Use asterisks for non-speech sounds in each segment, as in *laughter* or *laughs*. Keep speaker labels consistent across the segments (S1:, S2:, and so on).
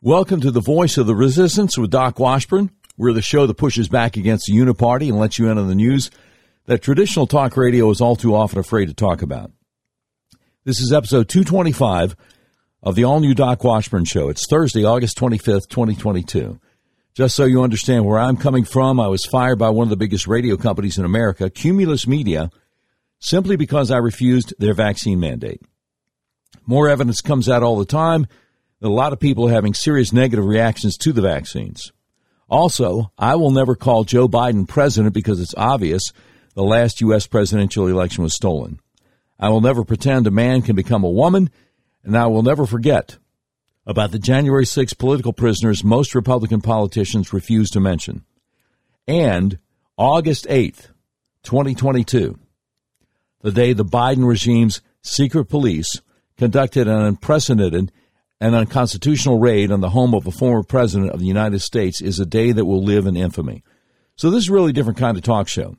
S1: Welcome to the Voice of the Resistance with Doc Washburn. We're the show that pushes back against the uniparty and lets you in on the news that traditional talk radio is all too often afraid to talk about. This is episode 225 of the all new Doc Washburn Show. It's Thursday, August 25th, 2022. Just so you understand where I'm coming from, I was fired by one of the biggest radio companies in America, Cumulus Media, simply because I refused their vaccine mandate. More evidence comes out all the time that a lot of people are having serious negative reactions to the vaccines. Also, I will never call Joe Biden president because it's obvious the last U.S. presidential election was stolen. I will never pretend a man can become a woman, and I will never forget about the January 6 political prisoners most Republican politicians refuse to mention. And August 8th, 2022, the day the Biden regime's secret police conducted an unprecedented an unconstitutional raid on the home of a former president of the United States is a day that will live in infamy. So this is really a different kind of talk show.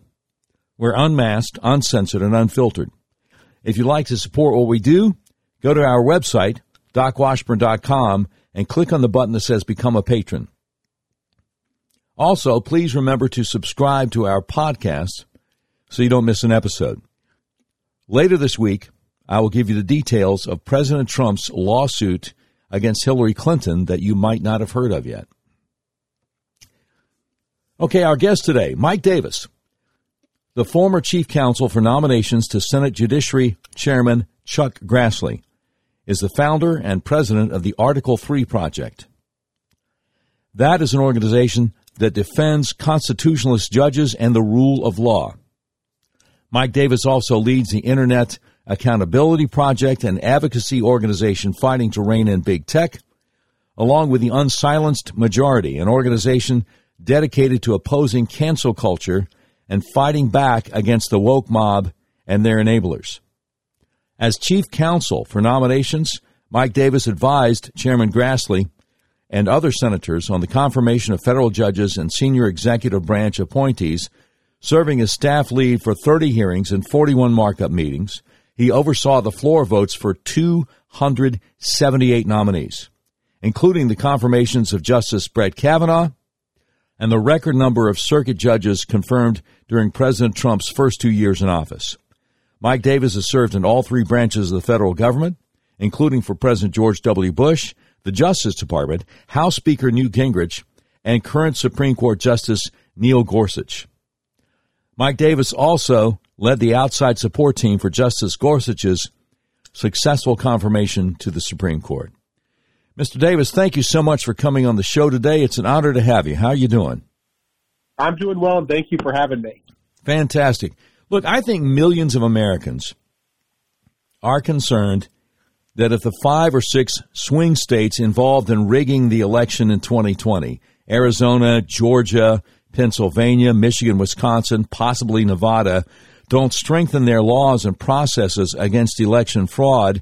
S1: We're unmasked, uncensored, and unfiltered. If you'd like to support what we do, go to our website, docwashburn.com, and click on the button that says Become a Patron. Also, please remember to subscribe to our podcast so you don't miss an episode. Later this week, I will give you the details of President Trump's lawsuit against Hillary Clinton that you might not have heard of yet. Okay, our guest today, Mike Davis, the former chief counsel for nominations to Senate Judiciary Chairman Chuck Grassley, is the founder and president of the Article 3 Project. That is an organization that defends constitutionalist judges and the rule of law. Mike Davis also leads the Internet Accountability Project, an advocacy organization fighting to rein in big tech, along with the Unsilenced Majority, an organization dedicated to opposing cancel culture and fighting back against the woke mob and their enablers. As chief counsel for nominations, Mike Davis advised Chairman Grassley and other senators on the confirmation of federal judges and senior executive branch appointees, serving as staff lead for 30 hearings and 41 markup meetings, he oversaw the floor votes for 278 nominees, including the confirmations of Justice Brett Kavanaugh and the record number of circuit judges confirmed during President Trump's first two years in office. Mike Davis has served in all three branches of the federal government, including for President George W. Bush, the Justice Department, House Speaker Newt Gingrich, and current Supreme Court Justice Neil Gorsuch. Mike Davis also led the outside support team for Justice Gorsuch's successful confirmation to the Supreme Court. Mr. Davis, thank you so much for coming on the show today. It's an honor to have you. How are you doing?
S2: I'm doing well, and thank you for having me.
S1: Fantastic. Look, I think millions of Americans are concerned that if the five or six swing states involved in rigging the election in 2020, Arizona, Georgia, Pennsylvania, Michigan, Wisconsin, possibly Nevada, don't strengthen their laws and processes against election fraud,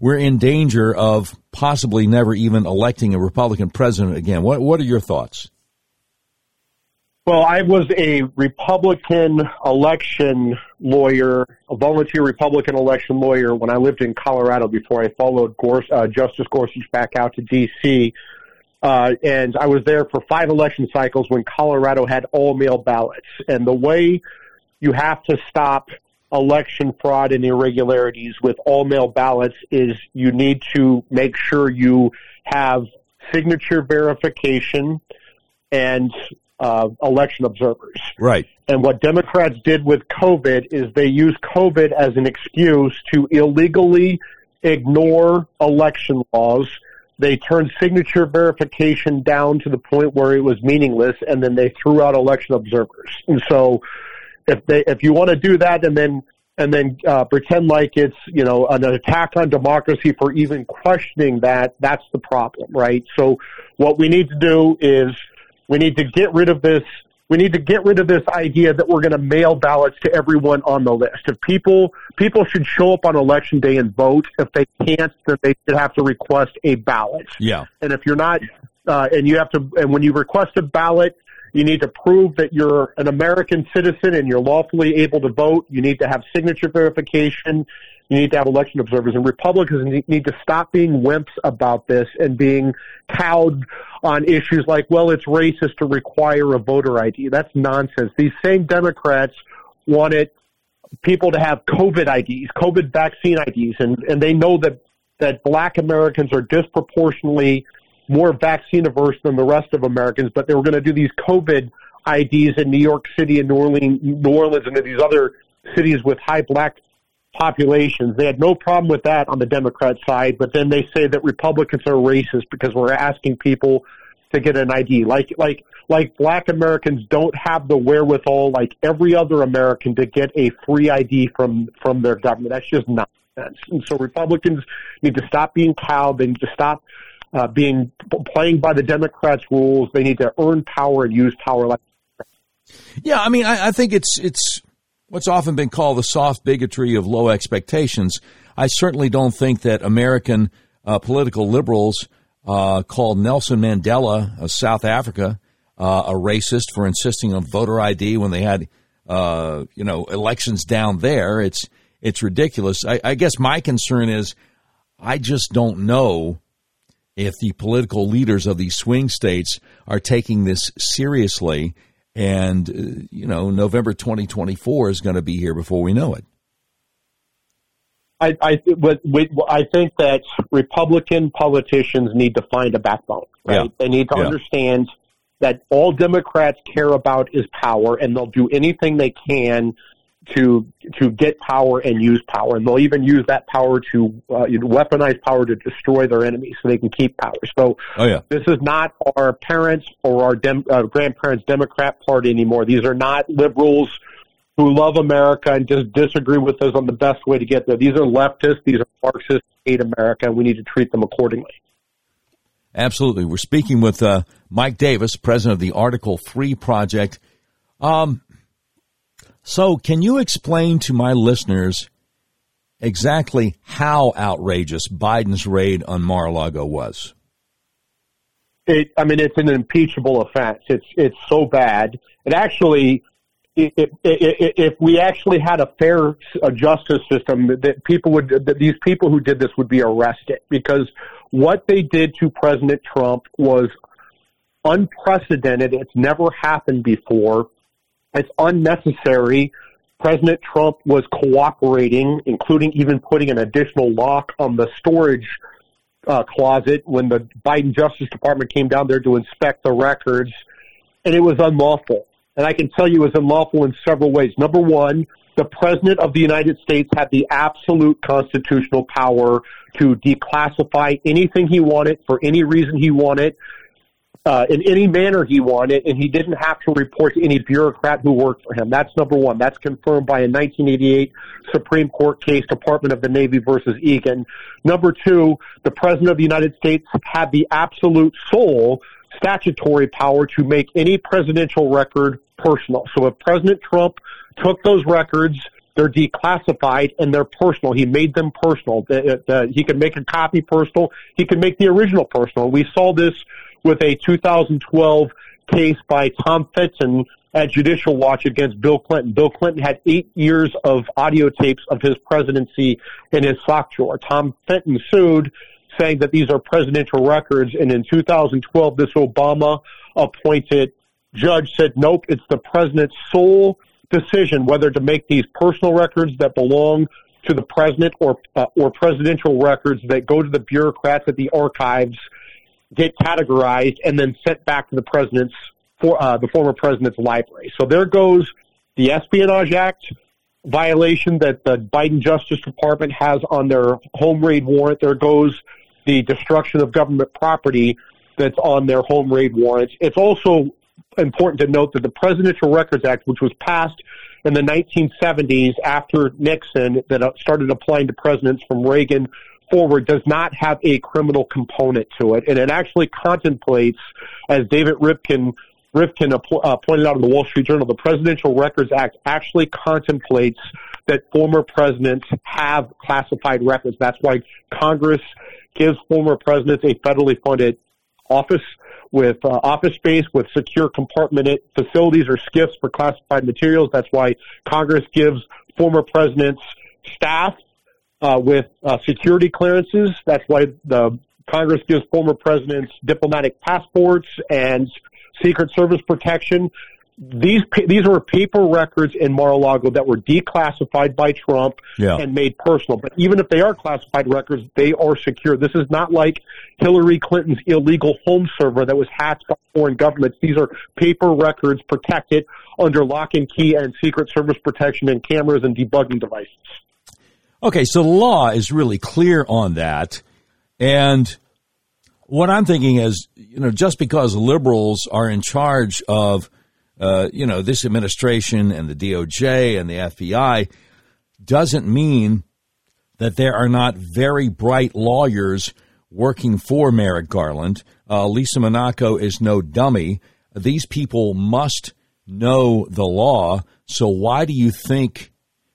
S1: we're in danger of possibly never even electing a Republican president again. What what are your thoughts?
S2: Well, I was a Republican election lawyer, a volunteer Republican election lawyer when I lived in Colorado before I followed uh, Justice Gorsuch back out to D.C. Uh, and I was there for five election cycles when Colorado had all mail ballots. And the way you have to stop election fraud and irregularities with all mail ballots is you need to make sure you have signature verification and uh, election observers.
S1: Right.
S2: And what Democrats did with COVID is they used COVID as an excuse to illegally ignore election laws. They turned signature verification down to the point where it was meaningless, and then they threw out election observers. And so if they if you want to do that and then and then uh, pretend like it's you know an attack on democracy for even questioning that that's the problem right? So what we need to do is we need to get rid of this we need to get rid of this idea that we're going to mail ballots to everyone on the list. If people people should show up on election day and vote. If they can't then they should have to request a ballot.
S1: Yeah.
S2: And if you're not uh, and you have to and when you request a ballot you need to prove that you're an American citizen and you're lawfully able to vote. You need to have signature verification. You need to have election observers, and Republicans need to stop being wimps about this and being cowed on issues like, well, it's racist to require a voter ID. That's nonsense. These same Democrats wanted people to have COVID IDs, COVID vaccine IDs, and, and they know that, that black Americans are disproportionately more vaccine averse than the rest of Americans, but they were going to do these COVID IDs in New York City and New Orleans, New Orleans and these other cities with high black populations. They had no problem with that on the Democrat side, but then they say that Republicans are racist because we're asking people to get an ID. Like like like black Americans don't have the wherewithal like every other American to get a free ID from from their government. That's just nonsense. And so Republicans need to stop being cowed. They need to stop uh, being playing by the Democrats' rules. They need to earn power and use power like.
S1: Yeah, I mean, I, I think it's it's what's often been called the soft bigotry of low expectations. I certainly don't think that American uh, political liberals uh, called Nelson Mandela of South Africa uh, a racist for insisting on voter ID when they had, uh, you know, elections down there. It's it's ridiculous. I, I guess my concern is, I just don't know if the political leaders of these swing states are taking this seriously. And, uh, you know, November 2024 is going to be here before we know it.
S2: I, I, I think that Republican politicians need to find a backbone, right? Yeah. They need to yeah. understand that all Democrats care about is power, and they'll do anything they can to to get power and use power, and they'll even use that power to uh, weaponize power to destroy their enemies, so they can keep power. So,
S1: oh, yeah.
S2: this is not our parents or our dem- uh, grandparents' Democrat Party anymore. These are not liberals who love America and just disagree with us on the best way to get there. These are leftists. These are Marxists. Hate America, and we need to treat them accordingly.
S1: Absolutely. We're speaking with uh, Mike Davis, president of the Article 3 Project. Um, so, can you explain to my listeners exactly how outrageous Biden's raid on Mar-a-Lago was?
S2: It, I mean, it's an impeachable offense. It's it's so bad. It actually, it, it, if we actually had a fair justice system, that people would, that these people who did this would be arrested because what they did to President Trump was unprecedented. It's never happened before. It's unnecessary. President Trump was cooperating, including even putting an additional lock on the storage uh, closet when the Biden Justice Department came down there to inspect the records, and it was unlawful. And I can tell you it was unlawful in several ways. Number one, the President of the United States had the absolute constitutional power to declassify anything he wanted for any reason he wanted, uh, in any manner he wanted, and he didn't have to report to any bureaucrat who worked for him. That's number one. That's confirmed by a 1988 Supreme Court case, Department of the Navy versus Egan. Number two, the President of the United States had the absolute sole statutory power to make any presidential record personal. So if President Trump took those records, they're declassified and they're personal. He made them personal. He could make a copy personal. He could make the original personal. We saw this with a 2012 case by Tom Fitton at Judicial Watch against Bill Clinton. Bill Clinton had eight years of audio tapes of his presidency in his sock drawer. Tom Fitton sued saying that these are presidential records. And in 2012, this Obama appointed judge said, nope, it's the president's sole decision whether to make these personal records that belong to the president or uh, or presidential records that go to the bureaucrats at the archives get categorized and then sent back to the president's for uh, the former president's library. So there goes the Espionage Act violation that the Biden Justice Department has on their home raid warrant. There goes the destruction of government property that's on their home raid warrants. It's also important to note that the Presidential Records Act, which was passed in the 1970s after Nixon, that uh, started applying to presidents from Reagan forward, does not have a criminal component to it, and it actually contemplates, as David Rivkin Rivkin uh, pointed out in the Wall Street Journal, the Presidential Records Act actually contemplates that former presidents have classified records. That's why Congress gives former presidents a federally funded office with uh, office space, with secure compartmented facilities or SCIFs for classified materials. That's why Congress gives former presidents staff uh, with uh, security clearances. That's why the Congress gives former presidents diplomatic passports and Secret Service protection. These these were paper records in Mar-a-Lago that were declassified by Trump
S1: Yeah.
S2: and made personal. But even if they are classified records, they are secure. This is not like Hillary Clinton's illegal home server that was hacked by foreign governments. These are paper records protected under lock and key and Secret Service protection and cameras and debugging devices.
S1: Okay, so the law is really clear on that. And what I'm thinking is, you know, just because liberals are in charge of, uh, you know, this administration and the DOJ and the FBI doesn't mean that there are not very bright lawyers working for Merrick Garland. Uh, Lisa Monaco is no dummy. These people must know the law. So why do you think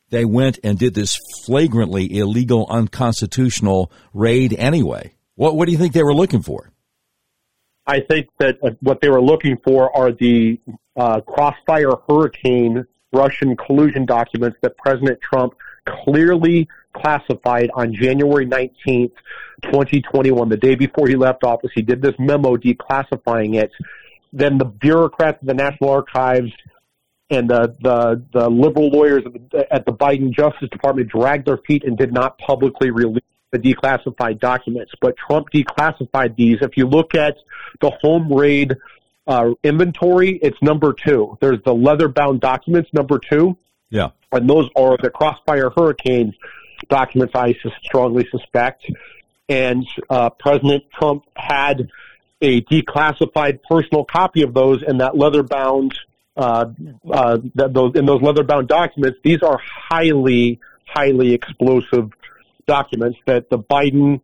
S1: they went and did this flagrantly illegal, unconstitutional raid anyway? What, what do you think they were looking for?
S2: I think that uh, what they were looking for are the uh, crossfire hurricane Russian collusion documents that President Trump clearly classified on January 19th, 2021, the day before he left office. He did this memo declassifying it. Then the bureaucrats of the National Archives and the, the, the liberal lawyers at the, Biden Justice Department dragged their feet and did not publicly release the declassified documents. But Trump declassified these. If you look at the home raid uh, inventory, it's number two. There's the leather bound documents, number two,
S1: Yeah.
S2: and those are the Crossfire Hurricanes documents I strongly suspect. And uh, President Trump had a declassified personal copy of those and that leather bound uh, uh, those in those leather bound documents. These are highly, highly explosive documents that the Biden,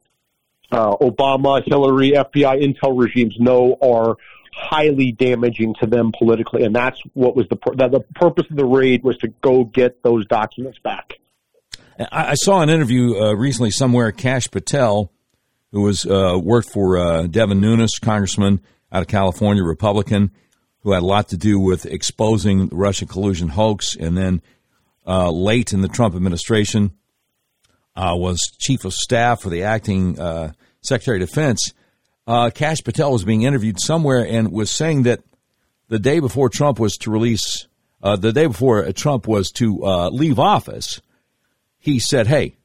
S2: uh, Obama, Hillary, FBI, intel regimes know are highly damaging to them politically, and that's what was the pur- that the purpose of the raid was to go get those documents back.
S1: I, I saw an interview uh, recently somewhere. Kash Patel, who was uh, worked for uh, Devin Nunes, congressman out of California, Republican, who had a lot to do with exposing the Russian collusion hoax, and then uh, late in the Trump administration uh, was chief of staff for the acting uh, Secretary of Defense. Uh, Kash Patel was being interviewed somewhere and was saying that the day before Trump was to release, uh, the day before Trump was to uh, leave office, he said, "Hey,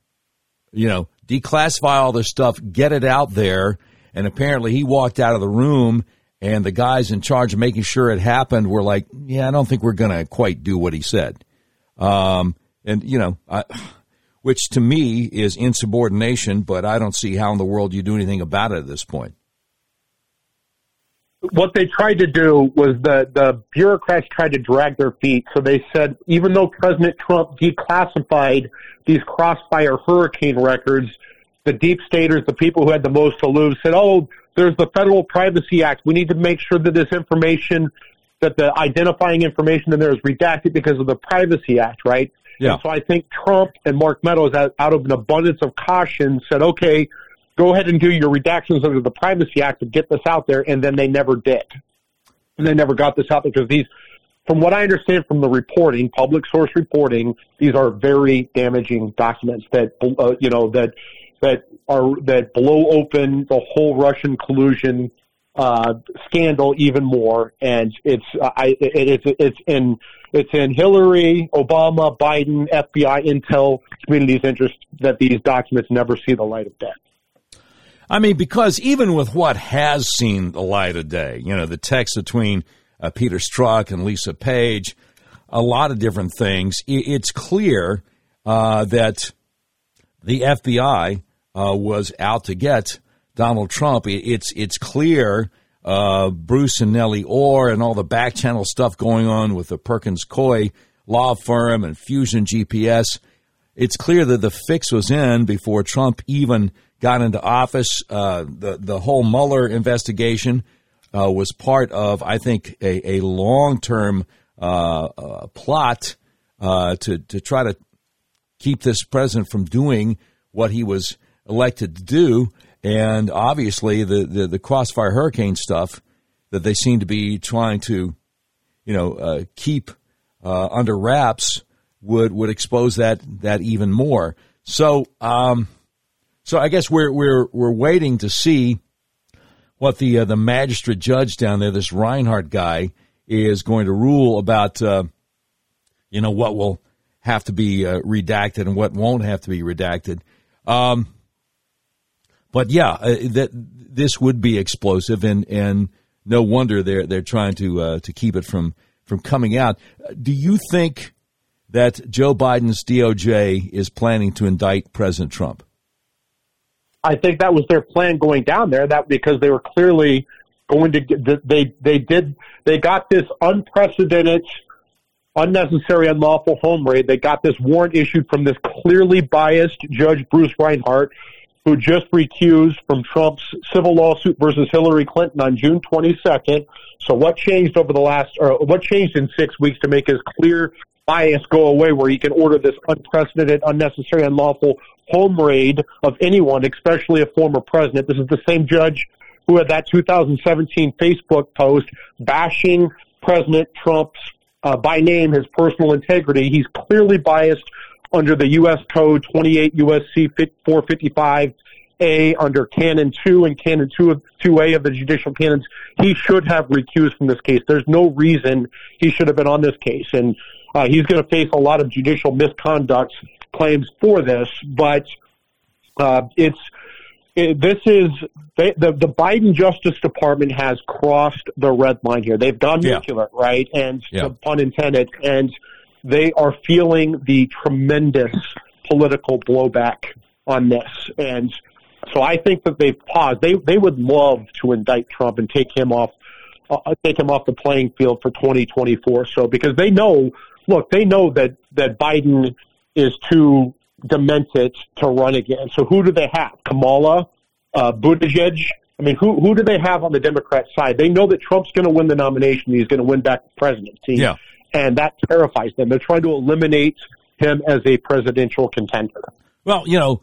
S1: you know, declassify all this stuff, get it out there." And apparently, he walked out of the room, and the guys in charge of making sure it happened were like, "Yeah, I don't think we're going to quite do what he said." Um, and you know, I, *sighs* which to me is insubordination, but I don't see how in the world you do anything about it at this point.
S2: what they tried to do was the, the bureaucrats tried to drag their feet. So they said, even though President Trump declassified these crossfire hurricane records, the deep staters, the people who had the most to lose, said, oh, there's the Federal Privacy Act. We need to make sure that this information, that the identifying information in there is redacted because of the Privacy Act, right?
S1: Yeah.
S2: And so I think Trump and Mark Meadows, out out of an abundance of caution, said, okay, go ahead and do your redactions under the Privacy Act and get this out there, and then they never did. And they never got this out because these, from what I understand from the reporting, public source reporting, these are very damaging documents that, uh, you know, that, that are, that blow open the whole Russian collusion, uh, scandal even more. And it's, I, it, it's, it's in, it's in Hillary, Obama, Biden, FBI, intel community's interest that these documents never see the light of day.
S1: I mean, because even with what has seen the light of day, you know, the text between uh, Peter Strzok and Lisa Page, a lot of different things, it's clear uh, that the FBI uh, was out to get Donald Trump. I- It's it's clear uh, Bruce and Nellie Orr and all the back channel stuff going on with the Perkins Coie law firm and Fusion GPS. It's clear that the fix was in before Trump even got into office. Uh, the the whole Mueller investigation uh, was part of, I think, a, a long term uh, uh, plot to to try to keep this president from doing what he was elected to do. And obviously, the, the, the crossfire hurricane stuff that they seem to be trying to, you know, uh, keep uh, under wraps would would expose that that even more. So, um, so I guess we're we're we're waiting to see what the uh, the magistrate judge down there, this Reinhart guy, is going to rule about. Uh, you know what will have to be uh, redacted and what won't have to be redacted. Um, but yeah, uh, that this would be explosive, and and no wonder they're they're trying to uh, to keep it from from coming out. Do you think that Joe Biden's DOJ is planning to indict President Trump?
S2: I think that was their plan going down there. That because they were clearly going to get, they they did they got this unprecedented, unnecessary, unlawful home raid. They got this warrant issued from this clearly biased Judge Bruce Reinhart, who just recused from Trump's civil lawsuit versus Hillary Clinton on June 22nd. So what changed over the last, or what changed in six weeks to make his clear bias go away where he can order this unprecedented, unnecessary, unlawful home raid of anyone, especially a former president. This is the same judge who had that 2017 Facebook post bashing President Trump's, uh, by name, his personal integrity. He's clearly biased under the U.S. Code 28 U.S.C. 455 a under Canon 2 and Canon 2 2A of the judicial canons, he should have recused from this case. There's no reason he should have been on this case. And uh, he's going to face a lot of judicial misconduct claims for this, but uh, it's it, this is they, the the Biden Justice Department has crossed the red line here. They've gone yeah. nuclear, right? And yeah. pun intended, and they are feeling the tremendous political blowback on this. And so I think that they've paused. They they would love to indict Trump and take him off uh, take him off the playing field for 2024. So because they know, look, they know that that Biden is too demented to run again. So who do they have? Kamala, uh, Buttigieg. I mean, who who do they have on the Democrat side? They know that Trump's going to win the nomination. He's going to win back the presidency.
S1: Yeah.
S2: And that terrifies them. They're trying to eliminate him as a presidential contender.
S1: Well, you know,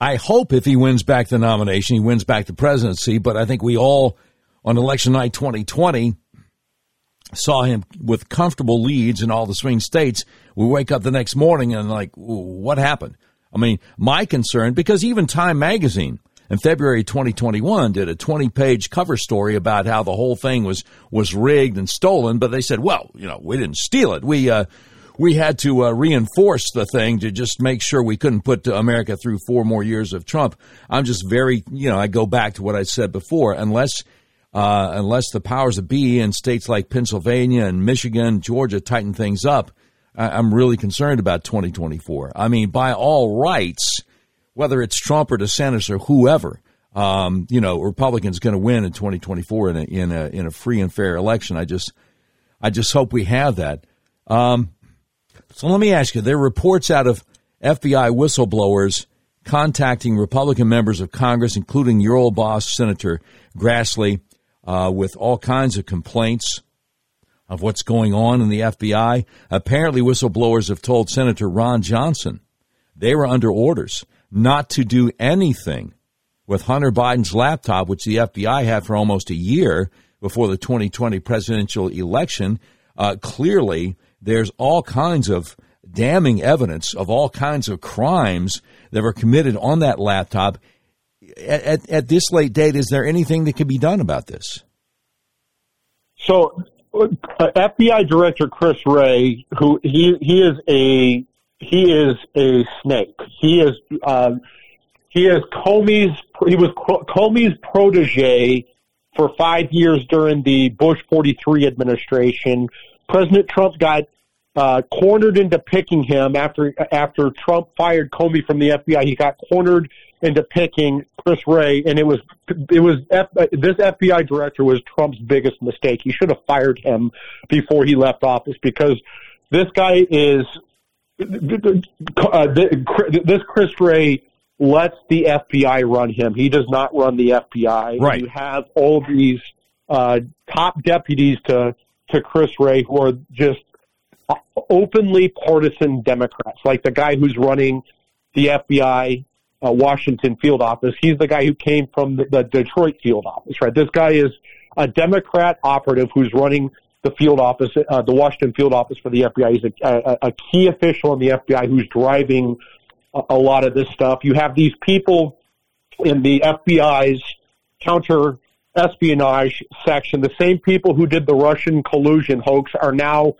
S1: I hope if he wins back the nomination, he wins back the presidency. But I think we all, on election night 2020, saw him with comfortable leads in all the swing states. We wake up the next morning and like, what happened? I mean, my concern, because even Time Magazine in February 2021 did a 20 page cover story about how the whole thing was, was rigged and stolen. But they said, well, you know, we didn't steal it. We, uh, we had to uh, reinforce the thing to just make sure we couldn't put America through four more years of Trump. I'm just very, you know, I go back to what I said before. Unless, uh, unless the powers that be in states like Pennsylvania and Michigan, Georgia tighten things up, I- I'm really concerned about 2024. I mean, by all rights, whether it's Trump or DeSantis or whoever, um, you know, Republicans going to win in 2024 in a, in a in a free and fair election. I just I just hope we have that. Um, so let me ask you there are reports out of FBI whistleblowers contacting Republican members of Congress, including your old boss, Senator Grassley, uh, with all kinds of complaints of what's going on in the FBI. Apparently, whistleblowers have told Senator Ron Johnson they were under orders not to do anything with Hunter Biden's laptop, which the FBI had for almost a year before the 2020 presidential election. Uh, clearly, there's all kinds of damning evidence of all kinds of crimes that were committed on that laptop. At, at, at this late date, is there anything that can be done about this?
S2: So, uh, FBI Director Chris Wray, who he he is a he is a snake. He is um, he is Comey's he was Comey's protege for five years during the Bush 43 administration. President Trump got uh, cornered into picking him after after Trump fired Comey from the FBI. He got cornered into picking Chris Wray, and it was it was F, this FBI director was Trump's biggest mistake. He should have fired him before he left office because this guy is uh, this Chris Wray lets the FBI run him. He does not run the FBI.
S1: Right.
S2: You have all these uh, top deputies to to Chris Wray who are just openly partisan Democrats, like the guy who's running the FBI uh, Washington field office. He's the guy who came from the, the Detroit field office, right? This guy is a Democrat operative who's running the field office, uh, the Washington field office for the FBI. He's a, a, a key official in the FBI who's driving a, a lot of this stuff. You have these people in the FBI's counter espionage section, the same people who did the Russian collusion hoax are now,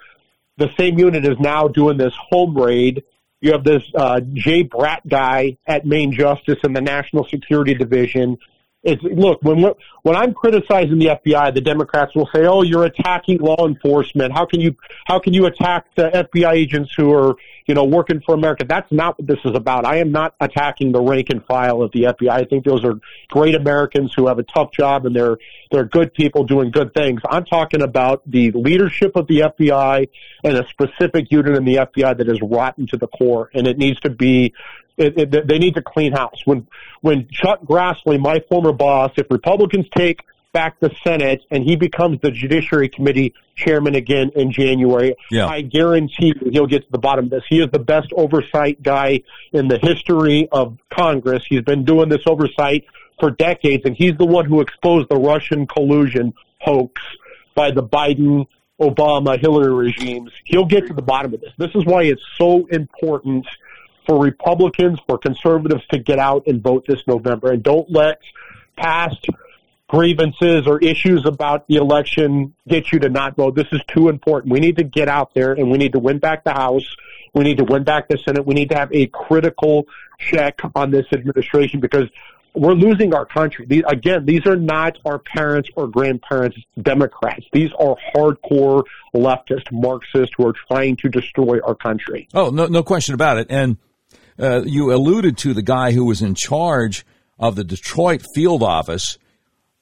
S2: the same unit is now doing this home raid. You have this uh, Jay Bratt guy at Main Justice in the National Security Division it's look when when I'm criticizing the FBI, the Democrats will say, "Oh, you're attacking law enforcement. How can you how can you attack the FBI agents who are you know working for America?" That's not what this is about. I am not attacking the rank and file of the FBI. I think those are great Americans who have a tough job and they're they're good people doing good things. I'm talking about the leadership of the FBI and a specific unit in the FBI that is rotten to the core, and it needs to be it, it, they need to clean house. When when Chuck Grassley, my former boss, if Republicans take back the Senate and he becomes the Judiciary Committee chairman again in January, yeah. I guarantee he'll get to the bottom of this. He is the best oversight guy in the history of Congress. He's been doing this oversight for decades, and he's the one who exposed the Russian collusion hoax by the Biden, Obama, Hillary regimes. He'll get to the bottom of this. This is why it's so important for Republicans, for conservatives to get out and vote this November and don't let past grievances or issues about the election get you to not vote. This is too important. We need to get out there and we need to win back the House. We need to win back the Senate. We need to have a critical check on this administration because we're losing our country. These, again, these are not our parents or grandparents Democrats. These are hardcore leftist Marxists who are trying to destroy our country.
S1: Oh, no, no question about it. And uh, you alluded to the guy who was in charge of the Detroit field office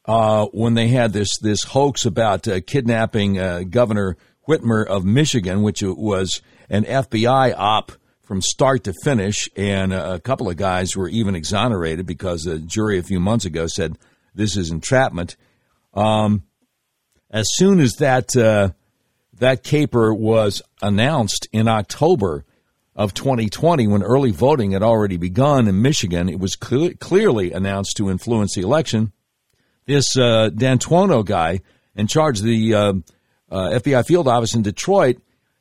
S1: uh, when they had this this hoax about uh, kidnapping uh, Governor Whitmer of Michigan, which was an FBI op from start to finish, and a couple of guys were even exonerated because the jury a few months ago said this is entrapment. Um, as soon as that uh, that caper was announced in October, of 2020, when early voting had already begun in Michigan, it was cl- clearly announced to influence the election. This uh, D'Antuono guy in charge of the uh, uh, FBI field office in Detroit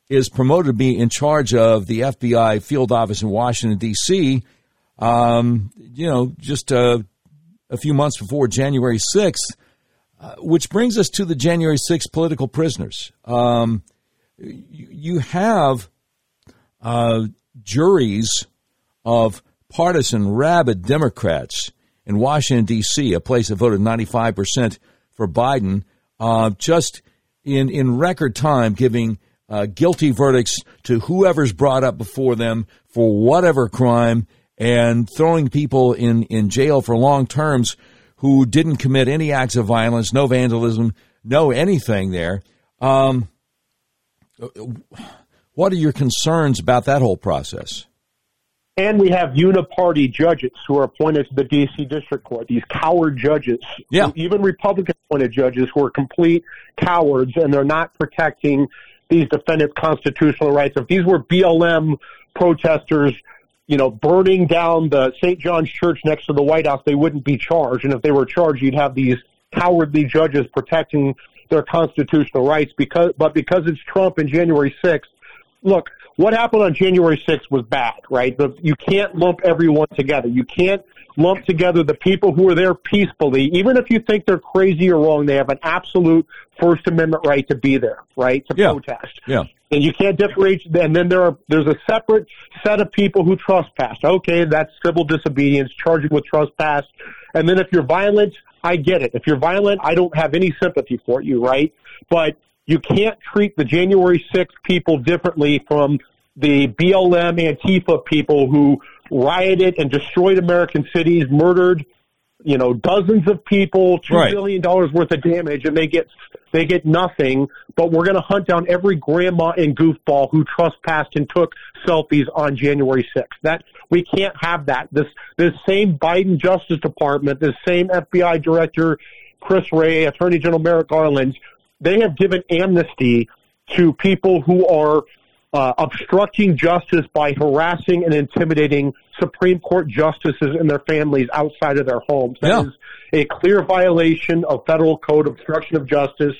S1: is promoted to be in charge of the FBI field office in Washington, D.C., um, you know, just uh, a few months before January 6th, uh, which brings us to the January 6th political prisoners. Um, you have uh, juries of partisan rabid Democrats in Washington, D.C., a place that voted 95% for Biden, uh, just in, in record time giving uh, guilty verdicts to whoever's brought up before them for whatever crime and throwing people in, in jail for long terms who didn't commit any acts of violence, no vandalism, no anything there. Um, what are your concerns about that whole process?
S2: And we have uniparty judges who are appointed to the D.C. District Court, these coward judges,
S1: yeah.
S2: even Republican appointed judges who are complete cowards and they're not protecting these defendants' constitutional rights. If these were BLM protesters, you know, burning down the St. John's Church next to the White House, they wouldn't be charged. And if they were charged, you'd have these cowardly judges protecting their constitutional rights because, but because it's Trump and January 6th, look, what happened on January 6th was bad, right? The, you can't lump everyone together. You can't lump together the people who are there peacefully, even if you think they're crazy or wrong. They have an absolute First Amendment right to be there, right? To
S1: yeah.
S2: protest.
S1: Yeah.
S2: And you can't differentiate. And then there are there's a separate set of people who trespass. Okay, that's civil disobedience, charging with trespass. And then if you're violent, I get it. If you're violent, I don't have any sympathy for you, right? But you can't treat the January 6th people differently from the BLM Antifa people who rioted and destroyed American cities, murdered, you know, dozens of people, two
S1: right.
S2: billion dollars worth of damage, and they get they get nothing. But we're going to hunt down every grandma and goofball who trespassed and took selfies on January 6th. That we can't have that. This this same Biden Justice Department, this same FBI Director Chris Wray, Attorney General Merrick Garland they have given amnesty to people who are uh, obstructing justice by harassing and intimidating Supreme Court justices and their families outside of their homes. That
S1: yeah.
S2: is a clear violation of federal code obstruction of justice.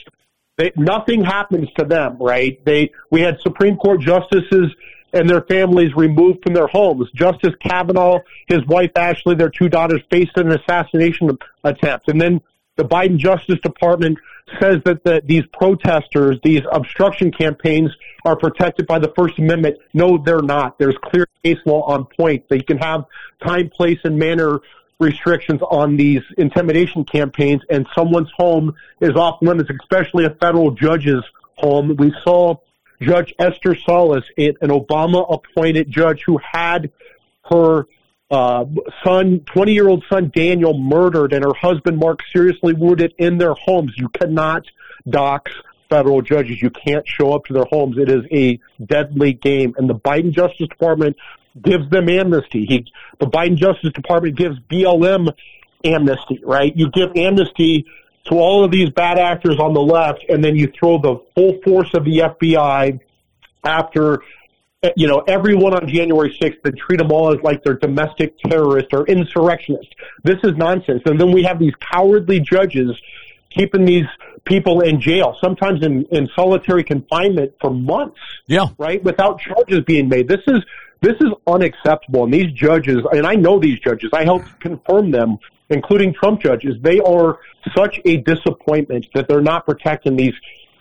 S2: They, nothing happens to them, right? They we had Supreme Court justices and their families removed from their homes. Justice Kavanaugh, his wife Ashley, their two daughters faced an assassination attempt. And then the Biden Justice Department says that the, these protesters, these obstruction campaigns are protected by the First Amendment. No, they're not. There's clear case law on point. They can have time, place, and manner restrictions on these intimidation campaigns, and someone's home is off limits, especially a federal judge's home. We saw Judge Esther Salas, an Obama appointed judge who had her uh, son, 20 year old son Daniel murdered and her husband Mark seriously wounded in their homes. You cannot dox federal judges. You can't show up to their homes. It is a deadly game. And the Biden Justice Department gives them amnesty. He, the Biden Justice Department gives BLM amnesty, right? You give amnesty to all of these bad actors on the left, and then you throw the full force of the FBI after you know, everyone on January 6th and treat them all as like they're domestic terrorists or insurrectionists. This is nonsense. And then we have these cowardly judges keeping these people in jail, sometimes in, in solitary confinement for months.
S1: Yeah.
S2: Right? Without charges being made. This is, this is unacceptable. And these judges, and I know these judges, I helped confirm them, including Trump judges, they are such a disappointment that they're not protecting these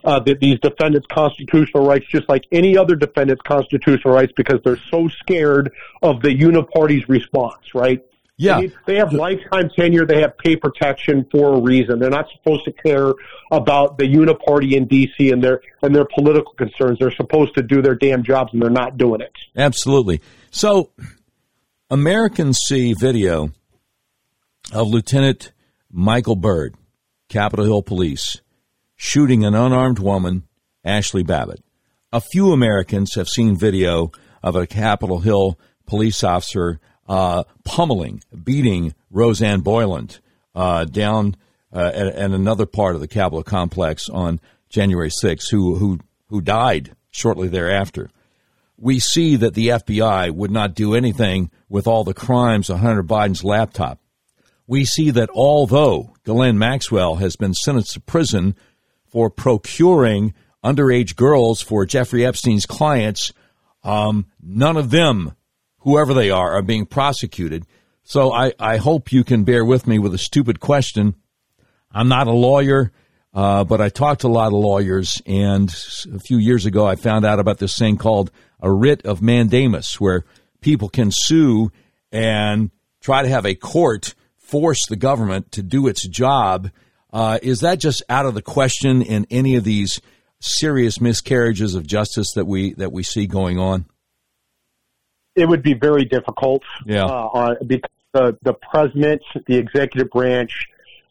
S2: uh, the, these defendants' constitutional rights, just like any other defendant's constitutional rights, because they're so scared of the uniparty's response, right?
S1: Yeah.
S2: They, they, have lifetime tenure. They have pay protection for a reason. They're not supposed to care about the uniparty in D.C. and their and their political concerns. They're supposed to do their damn jobs, and they're not doing it.
S1: Absolutely. So, Americans see video of Lieutenant Michael Byrd, Capitol Hill Police, shooting an unarmed woman, Ashli Babbitt. A few Americans have seen video of a Capitol Hill police officer uh, pummeling, beating Rosanne Boyland uh, down uh, at, at, another part of the Capitol complex on January 6th, who, who, who died shortly thereafter. We see that the FBI would not do anything with all the crimes on Hunter Biden's laptop. We see that although Ghislaine Maxwell has been sentenced to prison for procuring underage girls for Jeffrey Epstein's clients. Um, none of them, whoever they are, are being prosecuted. So I, I hope you can bear with me with a stupid question. I'm not a lawyer, uh, but I talked to a lot of lawyers, and a few years ago I found out about this thing called a writ of mandamus, where people can sue and try to have a court force the government to do its job uh, is that just out of the question in any of these serious miscarriages of justice that we that we see going on?
S2: It would be very difficult.
S1: Yeah.
S2: Uh, because the the president, the executive branch,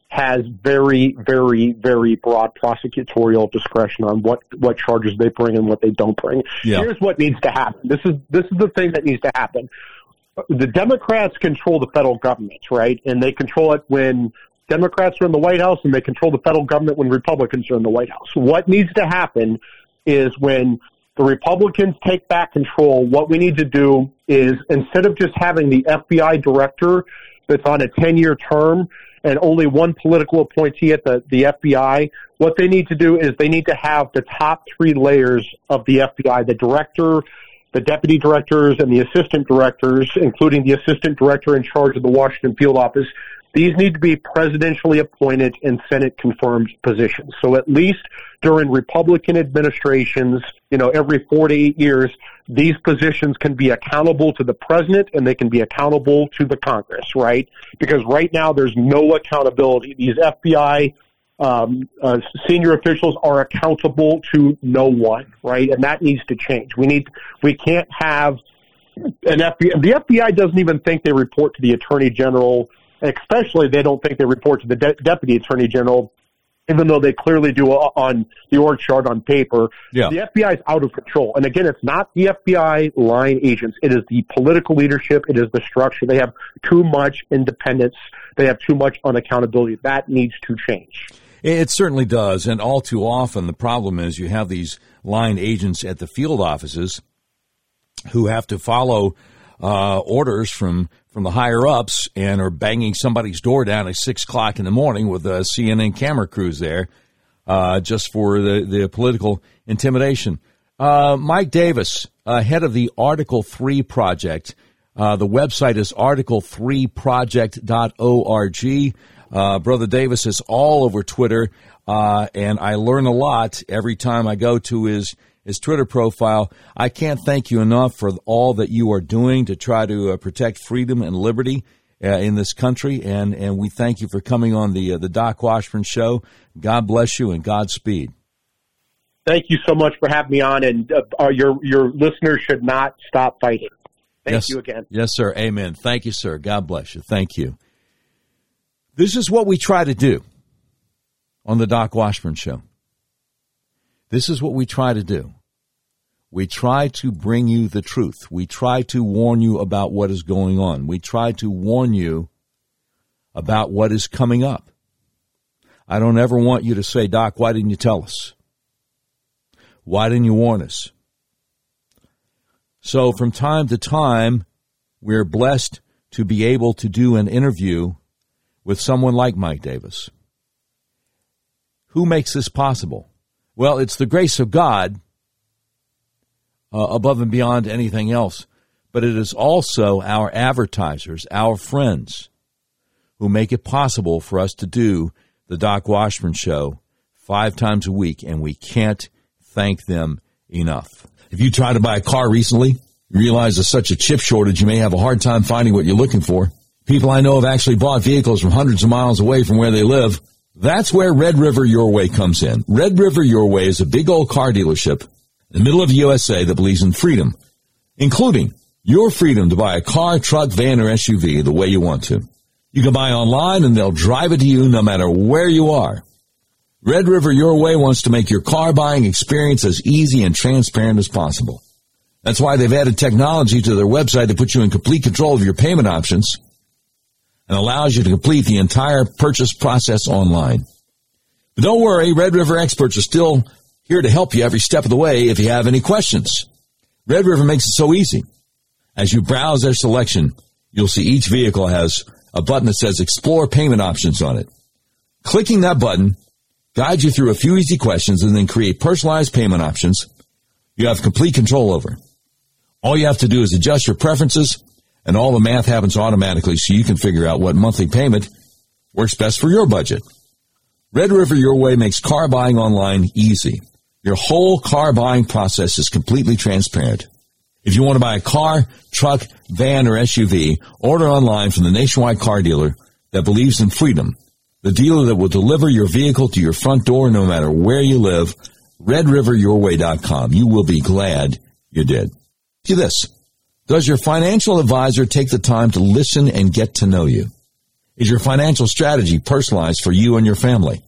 S2: has very, very, very broad prosecutorial discretion on what what charges they bring and what they don't bring.
S1: Yeah.
S2: Here's what needs to happen. This is this is the thing that needs to happen. The Democrats control the federal government, right? And they control it when Democrats are in the White House and they control the federal government when Republicans are in the White House. What needs to happen is when the Republicans take back control, what we need to do is instead of just having the FBI director that's on a 10 year term and only one political appointee at the, the FBI, what they need to do is they need to have the top three layers of the FBI, the director, the deputy directors, and the assistant directors, including the assistant director in charge of the Washington field office, these need to be presidentially appointed and Senate confirmed positions. So at least during Republican administrations, you know, every four to eight years, these positions can be accountable to the president and they can be accountable to the Congress, right? Because right now there's no accountability. These FBI um, uh, senior officials are accountable to no one, right? And that needs to change. We need, we can't have an FBI. The FBI doesn't even think they report to the Attorney General especially they don't think they report to the de- deputy attorney general, even though they clearly do on the org chart on paper.
S1: Yeah.
S2: The FBI is out of control. And again, it's not the FBI line agents. It is the political leadership. It is the structure. They have too much independence. They have too much unaccountability. That needs to change.
S1: It certainly does. And all too often, the problem is you have these line agents at the field offices who have to follow uh, orders from from the higher ups and are banging somebody's door down at six o'clock in the morning with the CNN camera crews there, uh, just for the the political intimidation. Uh, Mike Davis, uh, head of the Article 3 project. Uh, the website is article3project.org. Uh, Brother Davis is all over Twitter, uh, and I learn a lot every time I go to his his Twitter profile. I can't thank you enough for all that you are doing to try to uh, protect freedom and liberty uh, in this country, and and we thank you for coming on the uh, the Doc Washburn Show. God bless you and Godspeed.
S2: Thank you so much for having me on, and uh, your your listeners should not stop fighting. Thank
S1: yes.
S2: you again.
S1: Yes, sir. Amen. Thank you, sir. God bless you. Thank you. This is what we try to do on the Doc Washburn Show. This is what we try to do. We try to bring you the truth. We try to warn you about what is going on. We try to warn you about what is coming up. I don't ever want you to say, Doc, why didn't you tell us? Why didn't you warn us? So from time to time, we're blessed to be able to do an interview with someone like Mike Davis. Who makes this possible? Well, it's the grace of God uh, above and beyond anything else, but it is also our advertisers, our friends, who make it possible for us to do the Doc Washburn Show five times a week, and we can't thank them enough. If you tried to buy a car recently, you realize there's such a chip shortage, you may have a hard time finding what you're looking for. People I know have actually bought vehicles from hundreds of miles away from where they live that's where Red River Your Way comes in. Red River Your Way is a big old car dealership in the middle of the USA that believes in freedom, including your freedom to buy a car, truck, van, or SUV the way you want to. You can buy online and they'll drive it to you no matter where you are. Red River Your Way wants to make your car buying experience as easy and transparent as possible. That's why they've added technology to their website to put you in complete control of your payment options and allows you to complete the entire purchase process online. But don't worry, Red River experts are still here to help you every step of the way if you have any questions. Red River makes it so easy. As you browse their selection, you'll see each vehicle has a button that says explore payment options on it. Clicking that button guides you through a few easy questions and then create personalized payment options you have complete control over. All you have to do is adjust your preferences and all the math happens automatically so you can figure out what monthly payment works best for your budget. Red River Your Way makes car buying online easy. Your whole car buying process is completely transparent. If you want to buy a car, truck, van, or SUV, order online from the nationwide car dealer that believes in freedom. The dealer that will deliver your vehicle to your front door no matter where you live. RedRiverYourWay.com. You will be glad you did. See this. Does your financial advisor take the time to listen and get to know you? Is your financial strategy personalized for you and your family?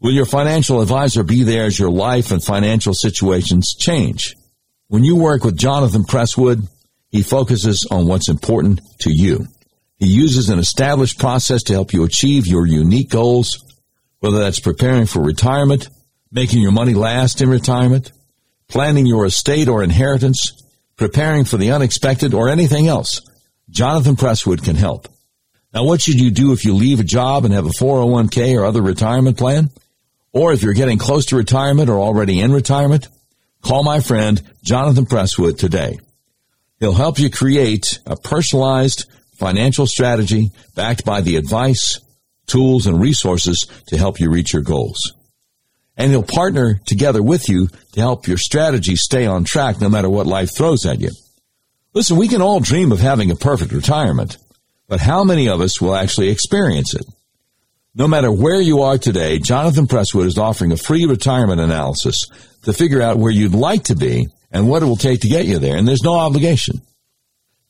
S1: Will your financial advisor be there as your life and financial situations change? When you work with Jonathan Presswood, he focuses on what's important to you. He uses an established process to help you achieve your unique goals, whether that's preparing for retirement, making your money last in retirement, planning your estate or inheritance, preparing for the unexpected, or anything else, Jonathan Presswood can help. Now, what should you do if you leave a job and have a 401k or other retirement plan? Or if you're getting close to retirement or already in retirement? Call my friend Jonathan Presswood today. He'll help you create a personalized financial strategy backed by the advice, tools, and resources to help you reach your goals and he'll partner together with you to help your strategy stay on track no matter what life throws at you. Listen, we can all dream of having a perfect retirement, but how many of us will actually experience it? No matter where you are today, Jonathan Presswood is offering a free retirement analysis to figure out where you'd like to be and what it will take to get you there, and there's no obligation.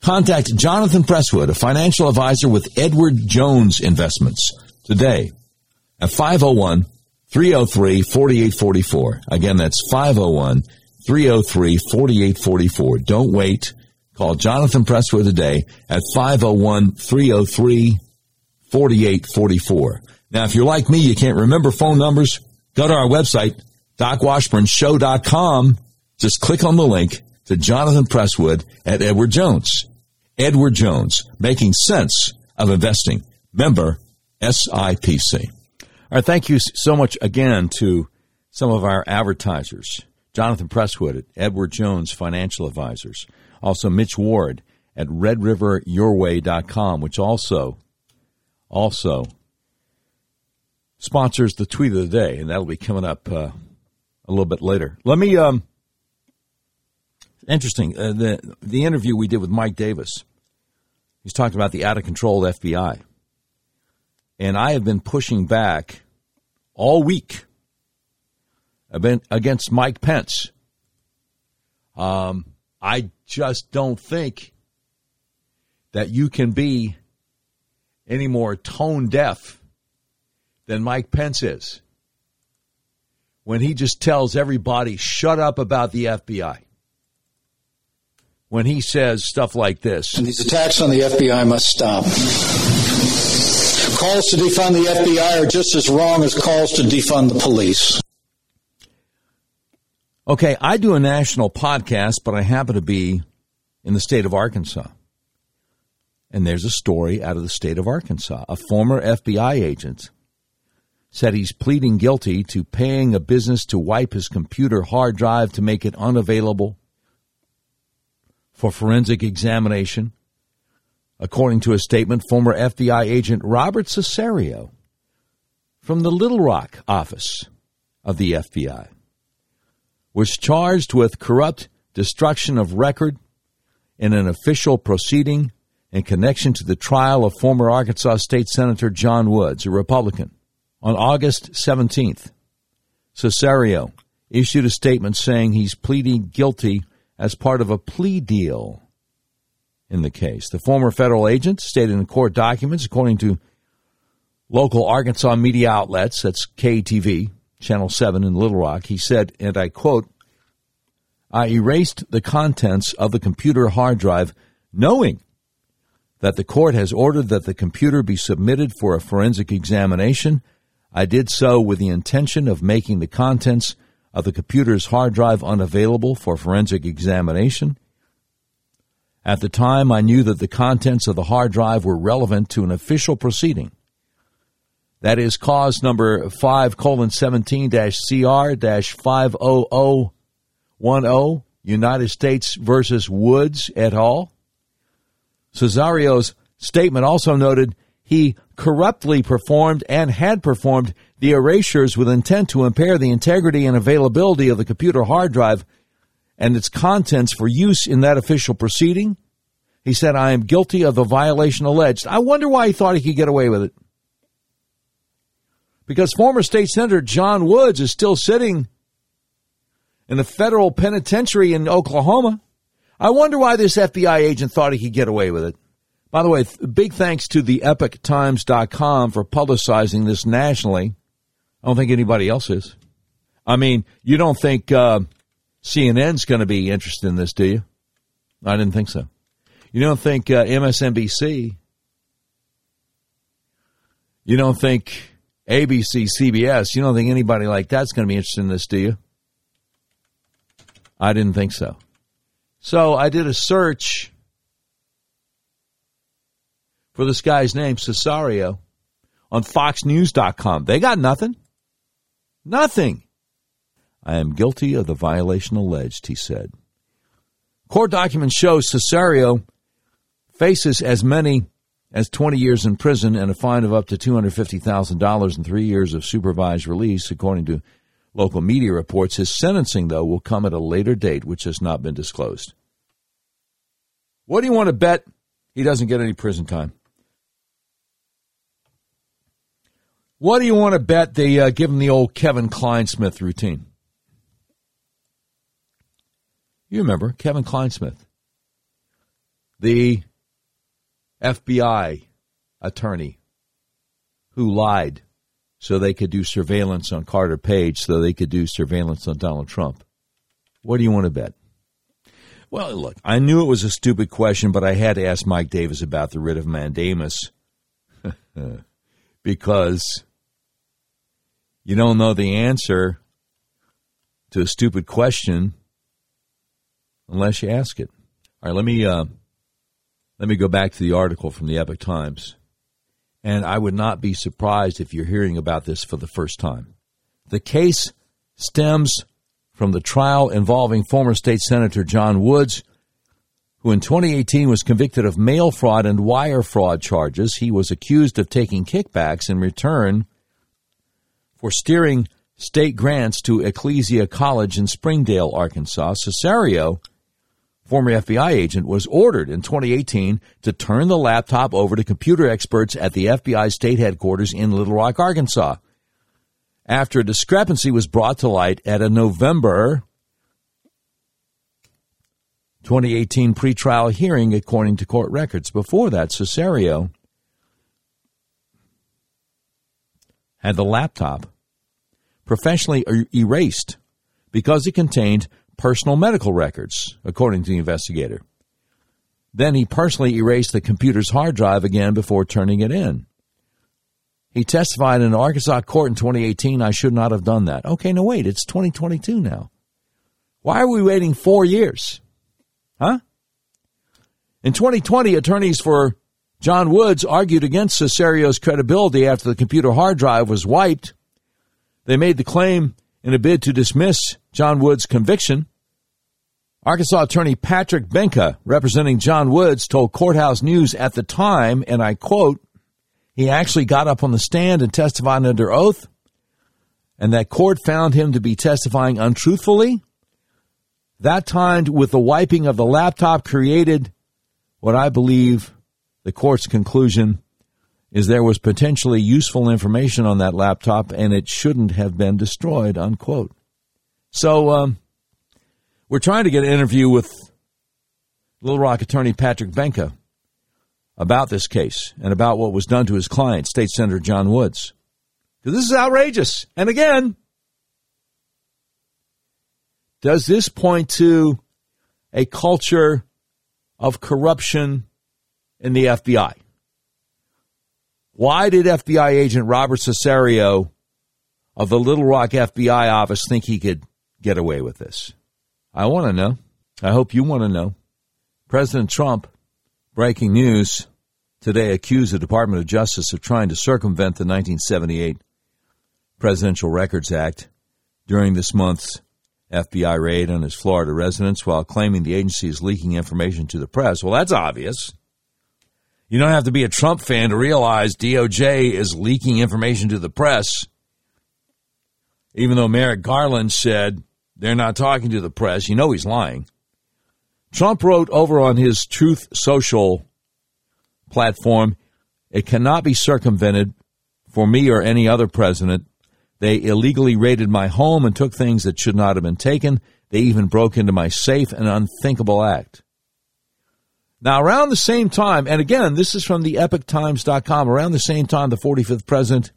S1: Contact Jonathan Presswood, a financial advisor with Edward Jones Investments, today at 501 303 4844. Again, that's 501 303 4844. Don't wait. Call Jonathan Presswood today at 501 303 4844. Now, if you're like me, you can't remember phone numbers, go to our website, docwashburnshow.com. Just click on the link to Jonathan Presswood at Edward Jones. Edward Jones, making sense of investing. Member SIPC. All right, thank you so much again to some of our advertisers Jonathan Presswood at Edward Jones Financial Advisors. Also, Mitch Ward at redriveryourway.com, which also, also sponsors the tweet of the day, and that'll be coming up uh, a little bit later. Let me, um, interesting, uh, the, the interview we did with Mike Davis. He's talking about the out of control FBI. And I have been pushing back all week against Mike Pence. Um, I just don't think that you can be any more tone deaf than Mike Pence is when he just tells everybody, shut up about the FBI. When he says stuff like this.
S3: And these attacks on the FBI must stop. Calls to defund the FBI are just as wrong as calls to defund the police.
S1: Okay, I do a national podcast, but I happen to be in the state of Arkansas. And there's a story out of the state of Arkansas. A former FBI agent said he's pleading guilty to paying a business to wipe his computer hard drive to make it unavailable for forensic examination. According to a statement, former FBI agent Robert Cessario from the Little Rock office of the FBI was charged with corrupt destruction of record in an official proceeding in connection to the trial of former Arkansas State Senator John Woods, a Republican. On August 17th, Cessario issued a statement saying he's pleading guilty as part of a plea deal in the case. The former federal agent stated in court documents, according to local Arkansas media outlets, that's KTV, Channel 7 in Little Rock, he said, and I quote, I erased the contents of the computer hard drive knowing that the court has ordered that the computer be submitted for a forensic examination I did so with the intention of making the contents of the computer's hard drive unavailable for forensic examination. At the time, I knew that the contents of the hard drive were relevant to an official proceeding. That is cause number 5 colon 17 CR 50010 United States versus Woods et al. Cessario's statement also noted he corruptly performed and had performed the erasures with intent to impair the integrity and availability of the computer hard drive and its contents for use in that official proceeding. He said, I am guilty of the violation alleged. I wonder why he thought he could get away with it. Because former state senator John Woods is still sitting in the federal penitentiary in Oklahoma. I wonder why this FBI agent thought he could get away with it. By the way, big thanks to the EpochTimes.com for publicizing this nationally. I don't think anybody else is. I mean, you don't think uh, CNN's going to be interested in this, do you? I didn't think so. You don't think uh, MSNBC? You don't think ABC, CBS? You don't think anybody like that's going to be interested in this, do you? I didn't think so. So I did a search for this guy's name, Cessario, on FoxNews.com. They got nothing. Nothing. I am guilty of the violation alleged, he said. Court documents show Cessario faces as many as 20 years in prison and a fine of up to $250,000 and three years of supervised release, according to local media reports. His sentencing, though, will come at a later date, which has not been disclosed. What do you want to bet he doesn't get any prison time? What do you want to bet they uh, give him the old Kevin Clinesmith routine? You remember Kevin Clinesmith, the FBI attorney who lied so they could do surveillance on Carter Page, so they could do surveillance on Donald Trump. What do you want to bet? Well, look, I knew it was a stupid question, but I had to ask Mike Davis about the writ of mandamus *laughs* because you don't know the answer to a stupid question unless you ask it. All right, let me uh, let me go back to the article from the Epoch Times, and I would not be surprised if you're hearing about this for the first time. The case stems from the trial involving former state senator John Woods, who in 2018 was convicted of mail fraud and wire fraud charges. He was accused of taking kickbacks in return for steering state grants to Ecclesia College in Springdale, Arkansas. Cessario, former FBI agent, was ordered in 2018 to turn the laptop over to computer experts at the FBI state headquarters in Little Rock, Arkansas. After a discrepancy was brought to light at a November 2018 pretrial hearing, according to court records. Before that, Cessario had the laptop professionally er, erased because it contained personal medical records, according to the investigator. Then he personally erased the computer's hard drive again before turning it in. He testified in an Arkansas court in 2018, I should not have done that. Okay, no, wait, it's 2022 now. Why are we waiting four years? Huh? In 2020, attorneys for John Woods argued against Cessario's credibility after the computer hard drive was wiped. They made the claim in a bid to dismiss John Woods' conviction. Arkansas attorney Patrick Benca, representing John Woods, told Courthouse News at the time, and I quote, he actually got up on the stand and testified under oath, and that court found him to be testifying untruthfully that timed with the wiping of the laptop created what I believe the court's conclusion is there was potentially useful information on that laptop and it shouldn't have been destroyed, unquote. So um, we're trying to get an interview with Little Rock attorney Patrick Benca about this case and about what was done to his client, State Senator John Woods. Because this is outrageous. And again, does this point to a culture of corruption in the FBI? Why did FBI agent Robert Cessario of the Little Rock FBI office think he could get away with this? I want to know. I hope you want to know. President Trump, breaking news today, accused the Department of Justice of trying to circumvent the 1978 Presidential Records Act during this month's FBI raid on his Florida residence while claiming the agency is leaking information to the press. Well, that's obvious. You don't have to be a Trump fan to realize DOJ is leaking information to the press. Even though Merrick Garland said they're not talking to the press, you know he's lying. Trump wrote over on his Truth Social platform, it cannot be circumvented for me or any other president they illegally raided my home and took things that should not have been taken. They even broke into my safe, an unthinkable act. Now, around the same time, and again, this is from the epochtimes.com, around the same time, the 45th president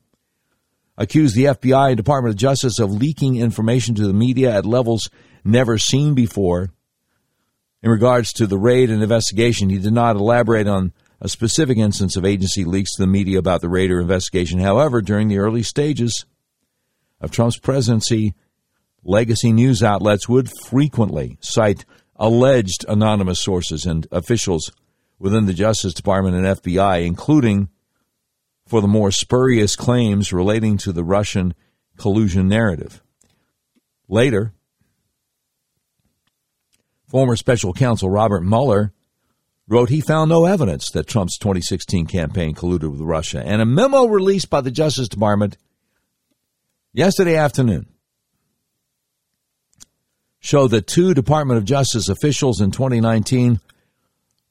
S1: accused the FBI and Department of Justice of leaking information to the media at levels never seen before. In regards to the raid and investigation, he did not elaborate on a specific instance of agency leaks to the media about the raid or investigation. However, during the early stages, of Trump's presidency, legacy news outlets would frequently cite alleged anonymous sources and officials within the Justice Department and FBI, including for the more spurious claims relating to the Russian collusion narrative. Later, former special counsel Robert Mueller wrote he found no evidence that Trump's 2016 campaign colluded with Russia, and a memo released by the Justice Department yesterday afternoon showed that two Department of Justice officials in 2019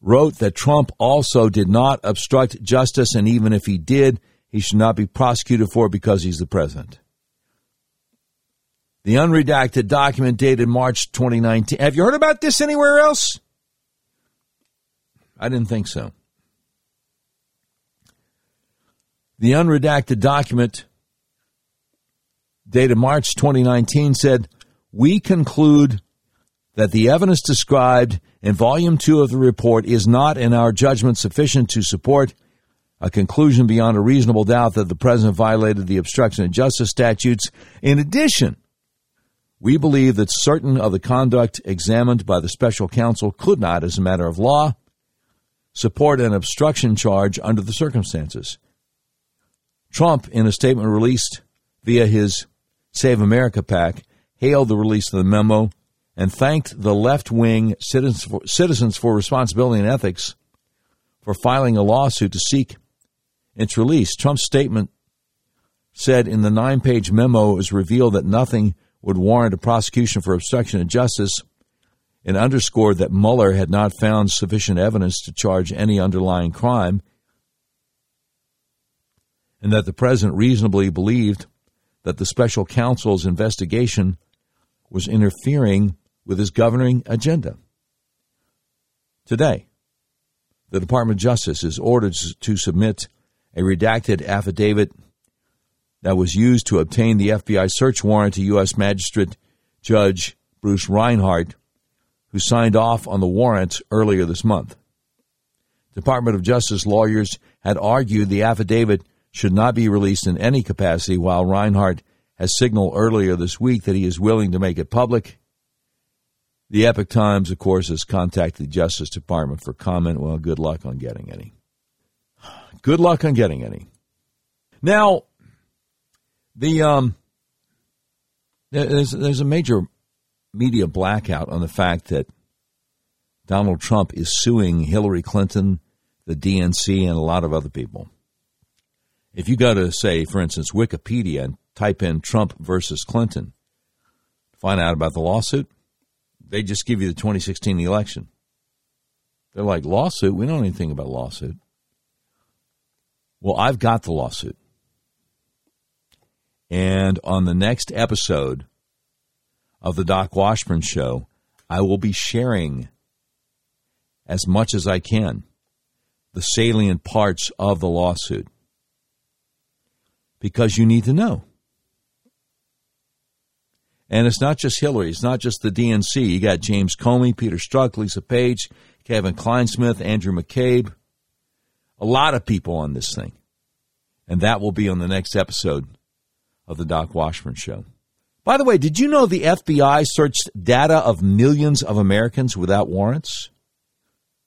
S1: wrote that Trump also did not obstruct justice, and even if he did, he should not be prosecuted for it because he's the president. The unredacted document dated March 2019. Have you heard about this anywhere else? I didn't think so. The unredacted document dated March 2019 said, We conclude that the evidence described in Volume 2 of the report is not, in our judgment, sufficient to support a conclusion beyond a reasonable doubt that the President violated the obstruction of justice statutes. In addition, we believe that certain of the conduct examined by the special counsel could not, as a matter of law, support an obstruction charge under the circumstances. Trump, in a statement released via his Save America PAC hailed the release of the memo and thanked the left wing Citizens for, Citizens for Responsibility and Ethics for filing a lawsuit to seek its release. Trump's statement said in the nine page memo it was revealed that nothing would warrant a prosecution for obstruction of justice and underscored that Mueller had not found sufficient evidence to charge any underlying crime and that the president reasonably believed that the special counsel's investigation was interfering with his governing agenda. Today, the Department of Justice is ordered to submit a redacted affidavit that was used to obtain the FBI search warrant to U.S. Magistrate Judge Bruce Reinhart, who signed off on the warrant earlier this month. Department of Justice lawyers had argued the affidavit should not be released in any capacity, while Reinhart has signaled earlier this week that he is willing to make it public. The Epoch Times, of course, has contacted the Justice Department for comment. Well, good luck on getting any. *sighs* Good luck on getting any. Now, the um, there's there's a major media blackout on the fact that Donald Trump is suing Hillary Clinton, the DNC, and a lot of other people. If you go to, say, for instance, Wikipedia and type in Trump versus Clinton, find out about the lawsuit, they just give you the 2016 election. They're like, lawsuit? We don't know anything about lawsuit. Well, I've got the lawsuit. And on the next episode of the Doc Washburn Show, I will be sharing as much as I can the salient parts of the lawsuit because you need to know. And it's not just Hillary, it's not just the DNC. You got James Comey, Peter Strzok, Lisa Page, Kevin Clinesmith, Andrew McCabe, a lot of people on this thing. And that will be on the next episode of the Doc Washburn Show. By the way, did you know the FBI searched data of millions of Americans without warrants?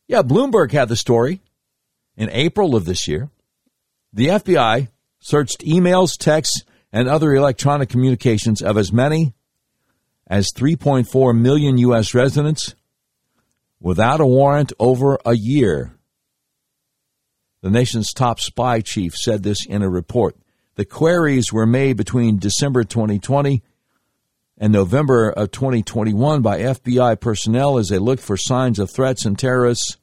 S1: Yeah, Bloomberg had the story in April of this year. The FBI searched emails, texts, and other electronic communications of as many as 3.4 million U.S. residents without a warrant over a year. The nation's top spy chief said this in a report. The queries were made between December 2020 and November of 2021 by FBI personnel as they looked for signs of threats and terrorists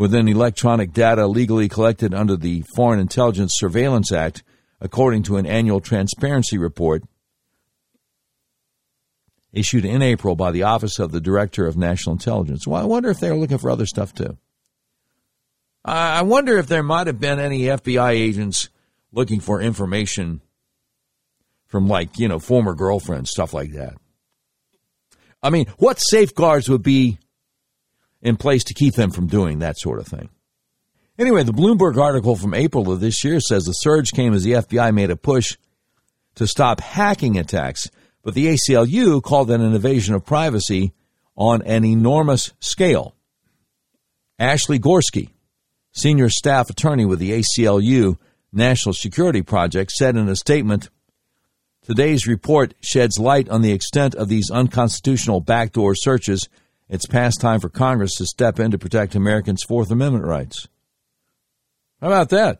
S1: within electronic data legally collected under the Foreign Intelligence Surveillance Act, according to an annual transparency report issued in April by the Office of the Director of National Intelligence. Well, I wonder if they were looking for other stuff too. I wonder if there might have been any FBI agents looking for information from like, you know, former girlfriends, stuff like that. I mean, what safeguards would be in place to keep them from doing that sort of thing? Anyway, the Bloomberg article from April of this year says the surge came as the FBI made a push to stop hacking attacks, but the ACLU called it an invasion of privacy on an enormous scale. Ashley Gorski, senior staff attorney with the ACLU, National Security Project, said in a statement Today's report sheds light on the extent of these unconstitutional backdoor searches. It's past time for Congress to step in to protect Americans' Fourth Amendment rights. How about that?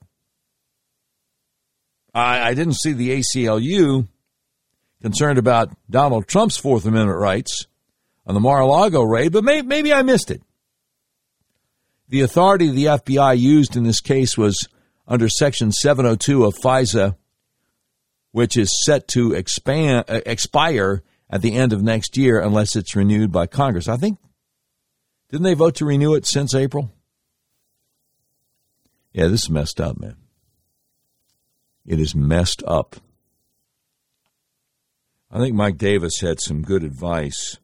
S1: I, I didn't see the ACLU concerned about Donald Trump's Fourth Amendment rights on the Mar a Lago raid, but may, maybe I missed it. The authority the FBI used in this case was under Section 702 of FISA, which is set to expand, uh, expire at the end of next year unless it's renewed by Congress. I think, didn't they vote to renew it since April? Yeah, this is messed up, man. It is messed up. I think Mike Davis had some good advice.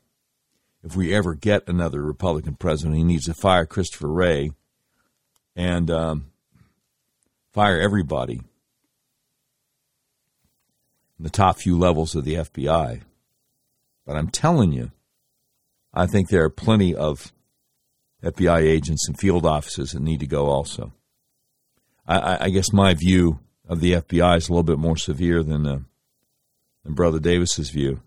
S1: If we ever get another Republican president, he needs to fire Christopher Wray and um, fire everybody in the top few levels of the FBI. But I'm telling you, I think there are plenty of FBI agents and field offices that need to go also. I, I guess my view of the FBI is a little bit more severe than, uh, than Brother Davis's view.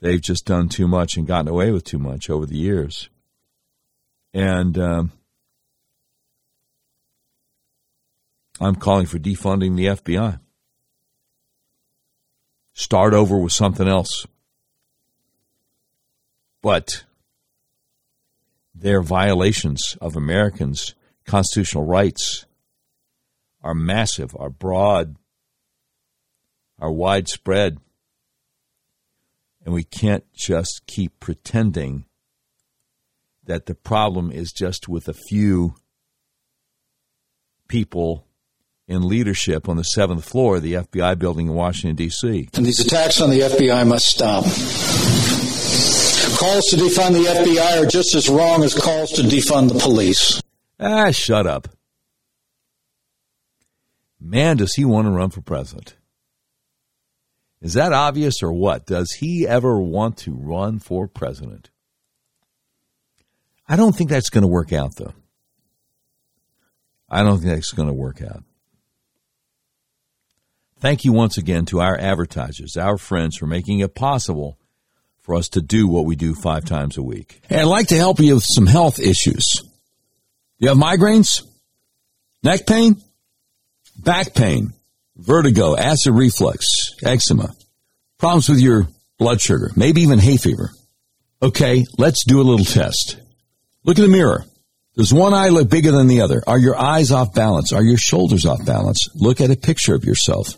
S1: they've just done too much and gotten away with too much over the years. And um, I'm calling for defunding the FBI. Start over with something else. But their violations of Americans' constitutional rights are massive, are broad, are widespread. And we can't just keep pretending that the problem is just with a few people in leadership on the seventh floor of the FBI building in Washington, D.C.
S3: And these attacks on the FBI must stop. Calls to defund the FBI are just as wrong as calls to defund the police.
S1: Ah, shut up. Man, does he want to run for president? Is that obvious or what? Does he ever want to run for president? I don't think that's going to work out, though. I don't think that's going to work out. Thank you once again to our advertisers, our friends, for making it possible for us to do what we do five times a week. And I'd like to help you with some health issues. You have migraines, neck pain, back pain, vertigo, acid reflux, eczema, problems with your blood sugar, maybe even hay fever. Okay, let's do a little test. Look in the mirror. Does one eye look bigger than the other? Are your eyes off balance? Are your shoulders off balance? Look at a picture of yourself.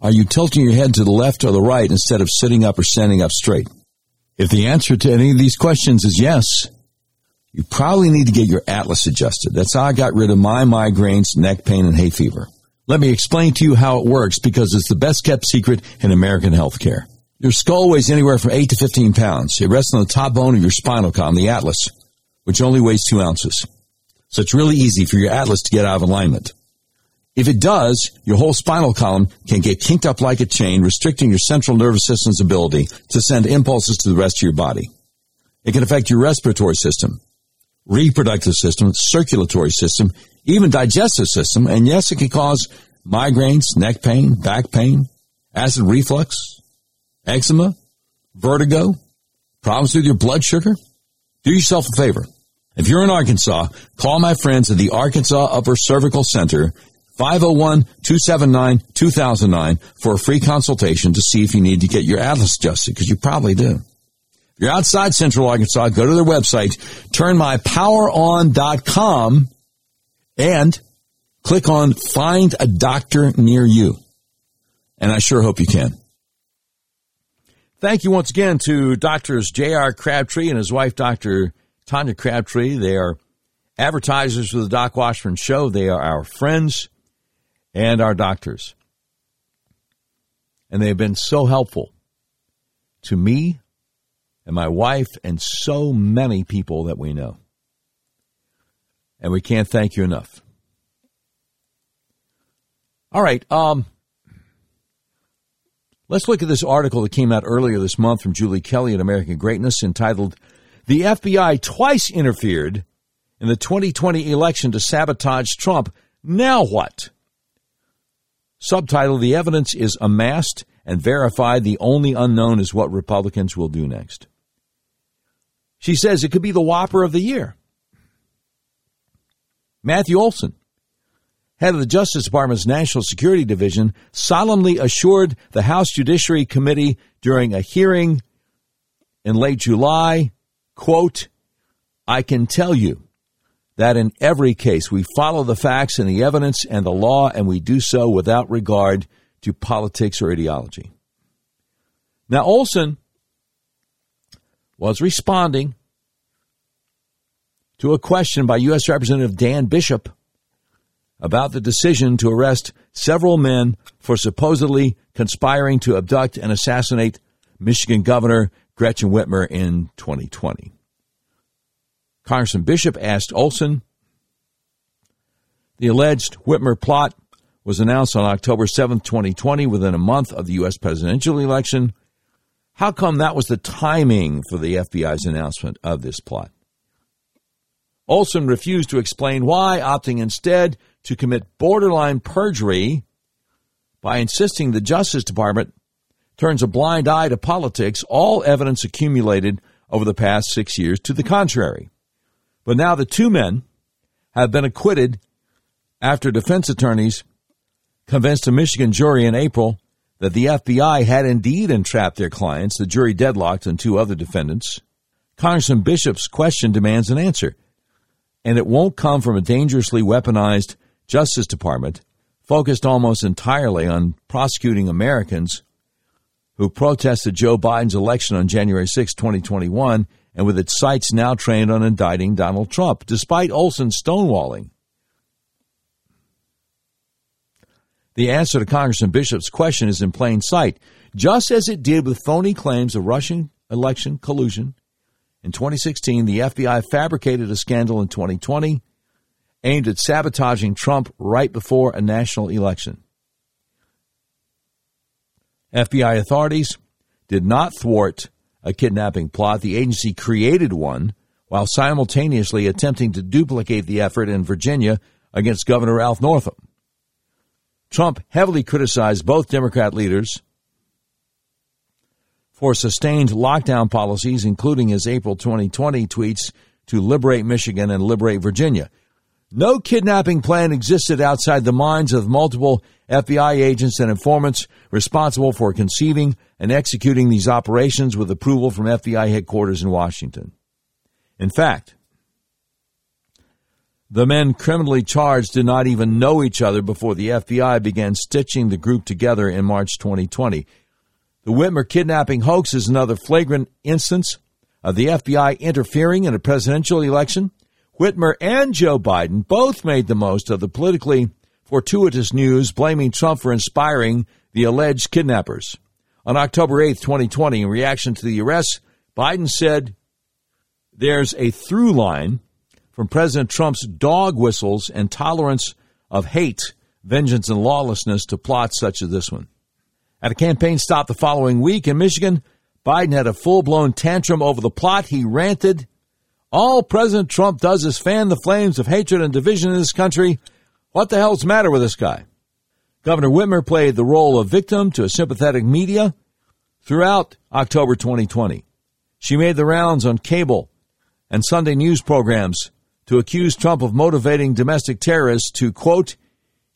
S1: Are you tilting your head to the left or the right instead of sitting up or standing up straight? If the answer to any of these questions is yes, you probably need to get your atlas adjusted. That's how I got rid of my migraines, neck pain, and hay fever. Let me explain to you how it works because it's the best kept secret in American healthcare. Your skull weighs anywhere from 8 to 15 pounds. It rests on the top bone of your spinal column, the atlas, which only weighs 2 ounces. So it's really easy for your atlas to get out of alignment. If it does, your whole spinal column can get kinked up like a chain, restricting your central nervous system's ability to send impulses to the rest of your body. It can affect your respiratory system, reproductive system, circulatory system, even digestive system, and yes, it can cause migraines, neck pain, back pain, acid reflux, eczema, vertigo, problems with your blood sugar. Do yourself a favor. If you're in Arkansas, call my friends at the Arkansas Upper Cervical Center 501-279-2009 for a free consultation to see if you need to get your atlas adjusted because you probably do. If you're outside Central Arkansas, go to their website, turnmypoweron.com and click on find a doctor near you. And I sure hope you can. Thank you once again to doctors J.R. Crabtree and his wife, Dr. Tanya Crabtree. They are advertisers for the Doc Washburn Show. They are our friends and our doctors. And they have been so helpful to me and my wife and so many people that we know. And we can't thank you enough. All right, um, let's look at this article that came out earlier this month from Julie Kelly at American Greatness entitled The FBI Twice Interfered in the 2020 Election to Sabotage Trump. Now what? Subtitle The evidence is amassed and verified. The only unknown is what Republicans will do next. She says it could be the whopper of the year. Matthew Olson, head of the Justice Department's National Security Division, solemnly assured the House Judiciary Committee during a hearing in late July, quote, I can tell you that in every case we follow the facts and the evidence and the law, and we do so without regard to politics or ideology. Now, Olson was responding to a question by U.S. Representative Dan Bishop about the decision to arrest several men for supposedly conspiring to abduct and assassinate Michigan Governor Gretchen Whitmer in 2020. Congressman Bishop asked Olson. The alleged Whitmer plot was announced on October 7, 2020, within a month of the U.S. presidential election. How come that was the timing for the FBI's announcement of this plot? Olson refused to explain why, opting instead to commit borderline perjury by insisting the Justice Department turns a blind eye to politics, all evidence accumulated over the past six years to the contrary. But now the two men have been acquitted after defense attorneys convinced a Michigan jury in April that the FBI had indeed entrapped their clients. The jury deadlocked on two other defendants. Congressman Bishop's question demands an answer, and it won't come from a dangerously weaponized Justice Department focused almost entirely on prosecuting Americans who protested Joe Biden's election on January 6, 2021, and with its sights now trained on indicting Donald Trump, despite Olson's stonewalling. The answer to Congressman Bishop's question is in plain sight, just as it did with phony claims of Russian election collusion. In 2016, the FBI fabricated a scandal in 2020 aimed at sabotaging Trump right before a national election. FBI authorities did not thwart a kidnapping plot. The agency created one while simultaneously attempting to duplicate the effort in Virginia against Governor Ralph Northam. Trump heavily criticized both Democrat leaders for sustained lockdown policies, including his April 2020 tweets to liberate Michigan and liberate Virginia. No kidnapping plan existed outside the minds of multiple FBI agents and informants responsible for conceiving and executing these operations with approval from FBI headquarters in Washington. In fact, the men criminally charged did not even know each other before the FBI began stitching the group together in March 2020. The Whitmer kidnapping hoax is another flagrant instance of the FBI interfering in a presidential election. Whitmer and Joe Biden both made the most of the politically fortuitous news, blaming Trump for inspiring the alleged kidnappers. On October 8, 2020, in reaction to the arrests, Biden said there's a through line from President Trump's dog whistles and tolerance of hate, vengeance, and lawlessness to plots such as this one. At a campaign stop the following week in Michigan, Biden had a full blown tantrum over the plot. He ranted, All President Trump does is fan the flames of hatred and division in this country. What the hell's the matter with this guy? Governor Whitmer played the role of victim to a sympathetic media throughout October 2020. She made the rounds on cable and Sunday news programs to accuse Trump of motivating domestic terrorists to, quote,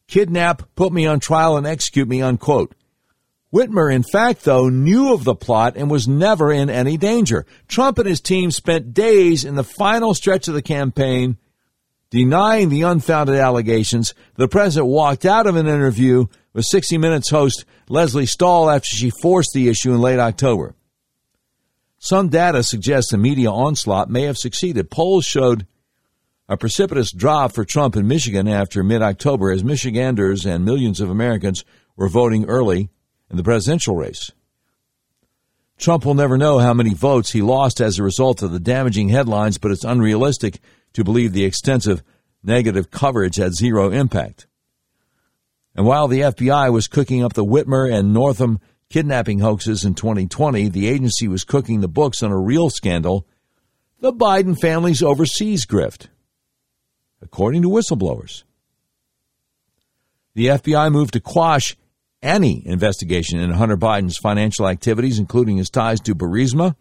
S1: kidnap, put me on trial, and execute me, unquote. Whitmer, in fact, though, knew of the plot and was never in any danger. Trump and his team spent days in the final stretch of the campaign denying the unfounded allegations. The president walked out of an interview with 60 Minutes host Lesley Stahl after she forced the issue in late October. Some data suggests the media onslaught may have succeeded. Polls showed a precipitous drop for Trump in Michigan after mid October as Michiganders and millions of Americans were voting early in the presidential race. Trump will never know how many votes he lost as a result of the damaging headlines, but it's unrealistic to believe the extensive negative coverage had zero impact. And while the FBI was cooking up the Whitmer and Northam kidnapping hoaxes in 2020, the agency was cooking the books on a real scandal the Biden family's overseas grift according to whistleblowers. The FBI moved to quash any investigation into Hunter Biden's financial activities, including his ties to Burisma,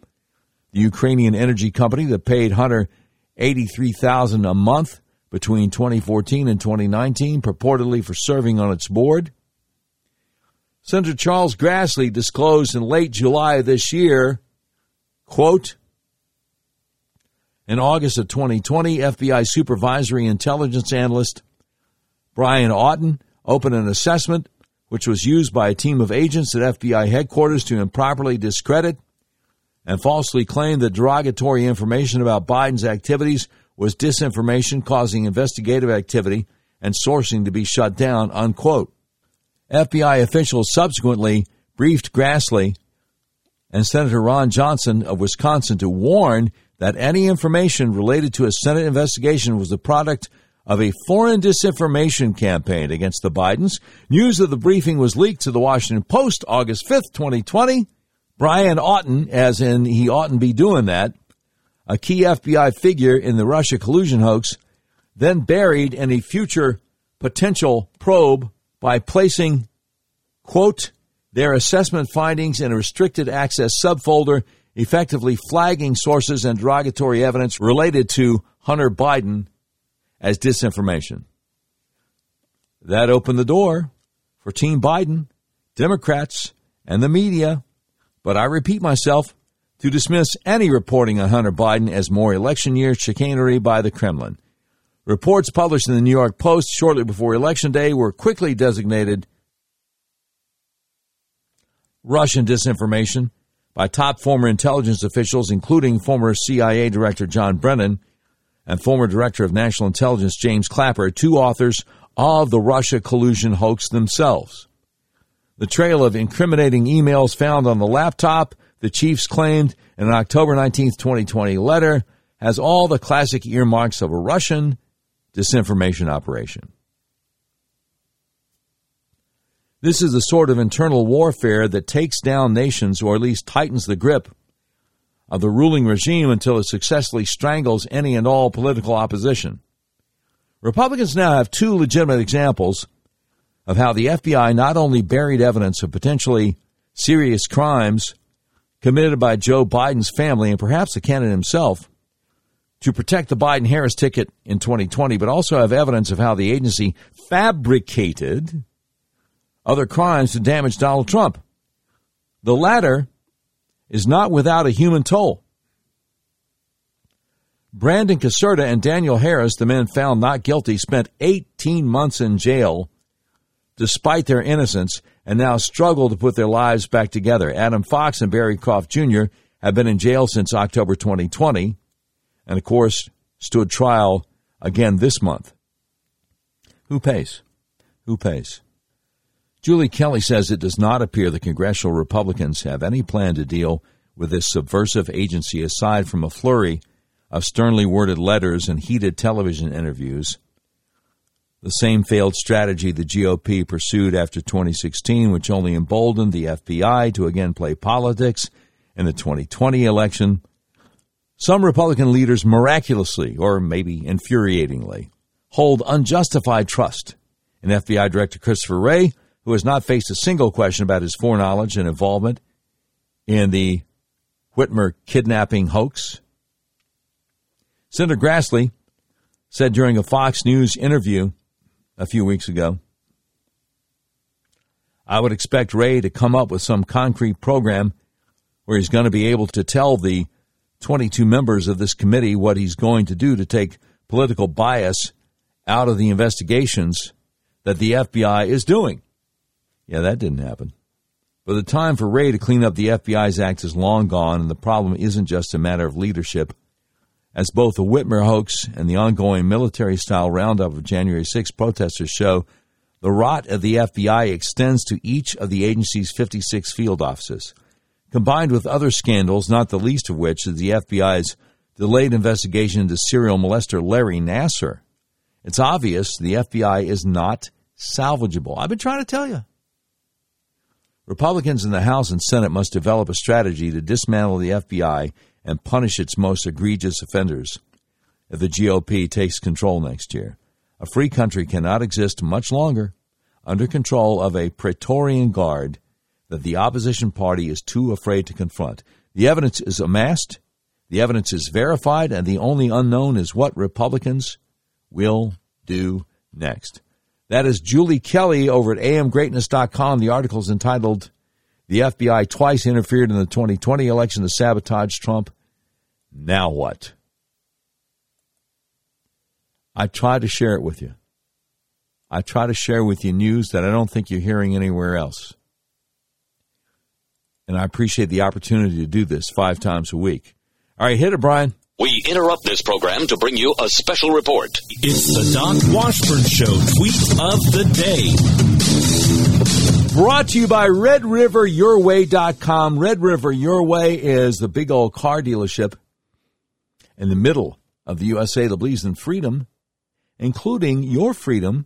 S1: the Ukrainian energy company that paid Hunter 83000 a month between 2014 and 2019, purportedly for serving on its board. Senator Charles Grassley disclosed in late July of this year, quote, in August of 2020, FBI supervisory intelligence analyst Brian Auten opened an assessment which was used by a team of agents at FBI headquarters to improperly discredit and falsely claim that derogatory information about Biden's activities was disinformation causing investigative activity and sourcing to be shut down, unquote. FBI officials subsequently briefed Grassley and Senator Ron Johnson of Wisconsin to warn that any information related to a Senate investigation was the product of a foreign disinformation campaign against the Bidens. News of the briefing was leaked to the Washington Post August 5th, 2020. Brian Auten, as in he oughtn't be doing that, a key FBI figure in the Russia collusion hoax, then buried in a future potential probe by placing, quote, their assessment findings in a restricted access subfolder, effectively flagging sources and derogatory evidence related to Hunter Biden as disinformation. That opened the door for Team Biden, Democrats, and the media. But I repeat myself to dismiss any reporting on Hunter Biden as more election year chicanery by the Kremlin. Reports published in the New York Post shortly before Election Day were quickly designated Russian disinformation by top former intelligence officials, including former CIA Director John Brennan and former Director of National Intelligence James Clapper, two authors of the Russia collusion hoax themselves. The trail of incriminating emails found on the laptop, the chiefs claimed in an October 19, 2020 letter, has all the classic earmarks of a Russian disinformation operation. This is the sort of internal warfare that takes down nations or at least tightens the grip of the ruling regime until it successfully strangles any and all political opposition. Republicans now have two legitimate examples of how the FBI not only buried evidence of potentially serious crimes committed by Joe Biden's family and perhaps the candidate himself to protect the Biden Harris ticket in 2020, but also have evidence of how the agency fabricated other crimes to damage Donald Trump. The latter is not without a human toll. Brandon Caserta and Daniel Harris, the men found not guilty, spent 18 months in jail despite their innocence and now struggle to put their lives back together. Adam Fox and Barry Croft Jr. have been in jail since October 2020 and, of course, stood trial again this month. Who pays? Who pays? Julie Kelly says it does not appear the congressional Republicans have any plan to deal with this subversive agency aside from a flurry of sternly worded letters and heated television interviews. The same failed strategy the GOP pursued after 2016, which only emboldened the FBI to again play politics in the 2020 election. Some Republican leaders miraculously, or maybe infuriatingly, hold unjustified trust in FBI Director Christopher Wray who has not faced a single question about his foreknowledge and involvement in the Whitmer kidnapping hoax. Senator Grassley said during a Fox News interview a few weeks ago, I would expect Wray to come up with some concrete program where he's going to be able to tell the 22 members of this committee what he's going to do to take political bias out of the investigations that the FBI is doing. Yeah, that didn't happen. But the time for Wray to clean up the FBI's act is long gone, and the problem isn't just a matter of leadership. As both the Whitmer hoax and the ongoing military style roundup of January 6 protesters show, the rot of the FBI extends to each of the agency's 56 field offices. Combined with other scandals, not the least of which is the FBI's delayed investigation into serial molester Larry Nassar, it's obvious the FBI is not salvageable. I've been trying to tell you. Republicans in the House and Senate must develop a strategy to dismantle the FBI and punish its most egregious offenders if the GOP takes control next year. A free country cannot exist much longer under control of a Praetorian Guard that the opposition party is too afraid to confront. The evidence is amassed, the evidence is verified, and the only unknown is what Republicans will do next. That is Julie Kelly over at amgreatness.com. The article is entitled The FBI Twice Interfered in the 2020 Election to Sabotage Trump. Now what? I try to share it with you. I try to share with you news that I don't think you're hearing anywhere else. And I appreciate the opportunity to do this five times a week. All right, hit it, Brian.
S4: We interrupt this program to bring you a special report.
S5: It's the Doc Washburn Show tweet of the day.
S1: Brought to you by RedRiverYourWay.com. Red River Your Way is the big old car dealership in the middle of the USA that believes in freedom, including your freedom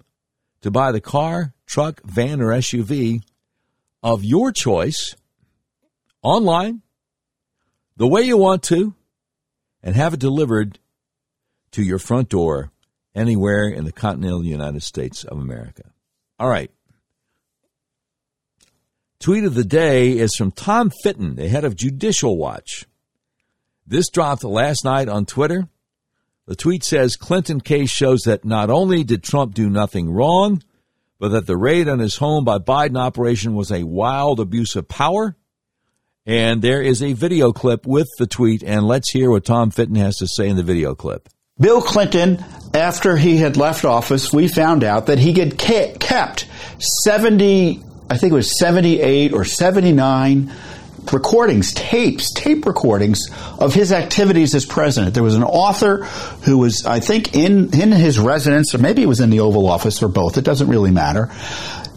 S1: to buy the car, truck, van, or SUV of your choice online, the way you want to and have it delivered to your front door anywhere in the continental United States of America. All right. Tweet of the day is from Tom Fitton, the head of Judicial Watch. This dropped last night on Twitter. The tweet says Clinton case shows that not only did Trump do nothing wrong, but that the raid on his home by Biden operation was a wild abuse of power. And there is a video clip with the tweet, and let's hear what Tom Fitton has to say in the video clip.
S6: Bill Clinton, after he had left office, we found out that he had kept 70, I think it was 78 or 79 recordings, tapes, tape recordings of his activities as president. There was an author who was, I think, in, in his residence, or maybe it was in the Oval Office, or both. It doesn't really matter.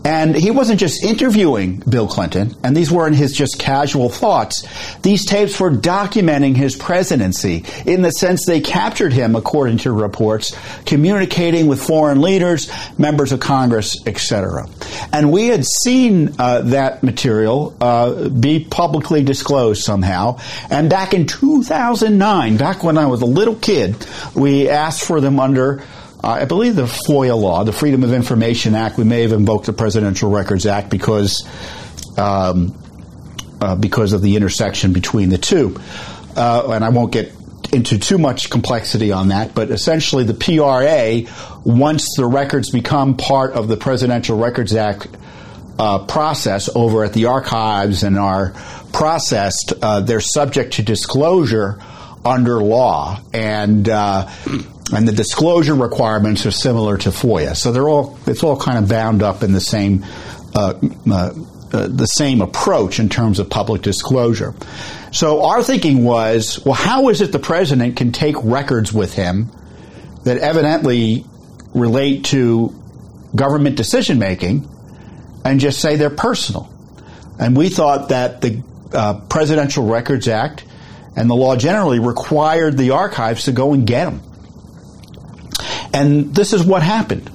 S6: And he wasn't just interviewing Bill Clinton, and these weren't his just casual thoughts. These tapes were documenting his presidency in the sense they captured him, according to reports, communicating with foreign leaders, members of Congress, etc. And we had seen uh, that material uh, be publicly disclosed somehow. And back in 2009, back when I was a little kid, we asked for them under I believe the FOIA law, the Freedom of Information Act, we may have invoked the Presidential Records Act because um, uh, because of the intersection between the two. Uh, and I won't get into too much complexity on that, but essentially the PRA, once the records become part of the Presidential Records Act uh, process over at the archives and are processed, uh, they're subject to disclosure under law. And uh, and the disclosure requirements are similar to FOIA. So they're all it's all kind of bound up in the same uh, uh, uh, the same approach in terms of public disclosure. So our thinking was, well, how is it the president can take records with him that evidently relate to government decision making and just say they're personal? And we thought that the uh, Presidential Records Act and the law generally required the archives to go and get them. And this is what happened.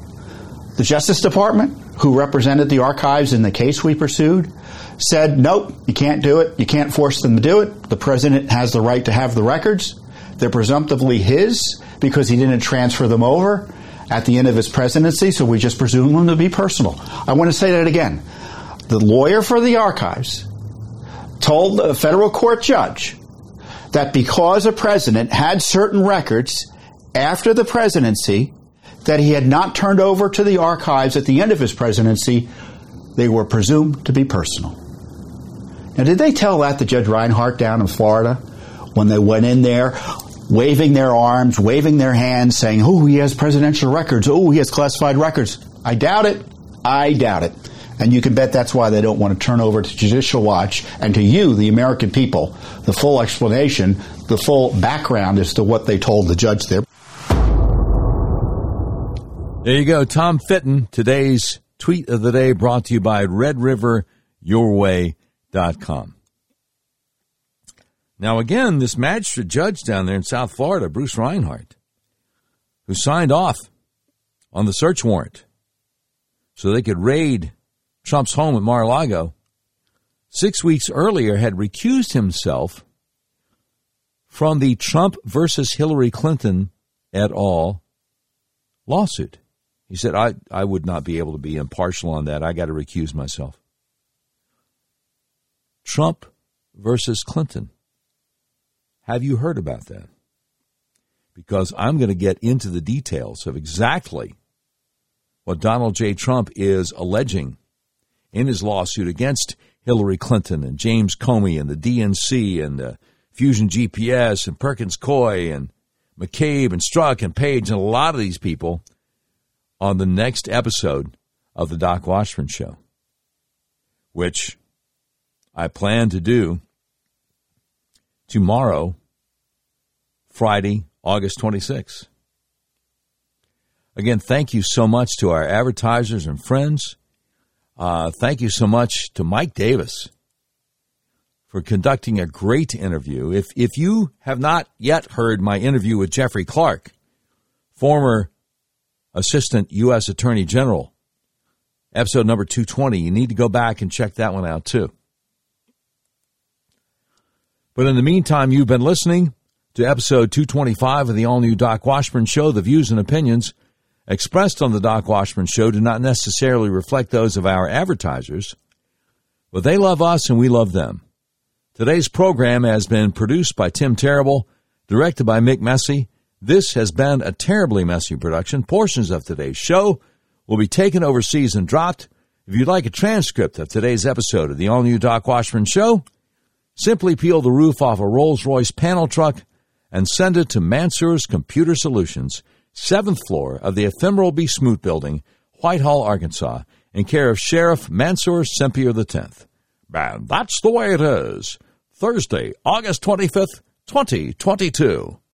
S6: The Justice Department, who represented the archives in the case we pursued, said, nope, you can't do it. You can't force them to do it. The president has the right to have the records. They're presumptively his because he didn't transfer them over at the end of his presidency, so we just presume them to be personal. I want to say that again. The lawyer for the archives told a federal court judge that because a president had certain records, after the presidency that he had not turned over to the archives at the end of his presidency, they were presumed to be personal. Now, did they tell that to Judge Reinhart down in Florida when they went in there, waving their arms, waving their hands, saying, oh, he has presidential records, oh, he has classified records? I doubt it. I doubt it. And you can bet that's why they don't want to turn over to Judicial Watch and to you, the American people, the full explanation, the full background as to what they told the judge there.
S1: There you go. Tom Fitton, today's tweet of the day brought to you by RedRiverYourWay.com. Now, again, this magistrate judge down there in South Florida, Bruce Reinhart, who signed off on the search warrant so they could raid Trump's home at Mar a Lago, six weeks earlier had recused himself from the Trump versus Hillary Clinton et al. lawsuit. He said, I, I would not be able to be impartial on that. I got to recuse myself. Trump versus Clinton. Have you heard about that? Because I'm going to get into the details of exactly what Donald J. Trump is alleging in his lawsuit against Hillary Clinton and James Comey and the DNC and uh, Fusion GPS and Perkins Coie and McCabe and Strzok and Page and a lot of these people on the next episode of the Doc Washburn Show, which I plan to do tomorrow, Friday, August 26th. Again, thank you so much to our advertisers and friends. Uh, thank you so much to Mike Davis for conducting a great interview. If if you have not yet heard my interview with Jeffrey Clark, former Assistant U.S. Attorney General, episode number 220. You need to go back and check that one out too. But in the meantime, you've been listening to episode 225 of the all new Doc Washburn Show. The views and opinions expressed on the Doc Washburn Show do not necessarily reflect those of our advertisers, But they love us and we love them. Today's program has been produced by Tim Terrible, directed by Mick Messy. This has been a terribly messy production. Portions of today's show will be taken overseas and dropped. If you'd like a transcript of today's episode of the all new Doc Washburn Show, simply peel the roof off a Rolls Royce panel truck and send it to Mansour's Computer Solutions, seventh floor of the Ephemeral B. Smoot Building, Whitehall, Arkansas, in care of Sheriff Mansour Sempier X. And that's the way it is. Thursday, August 25th, 2022.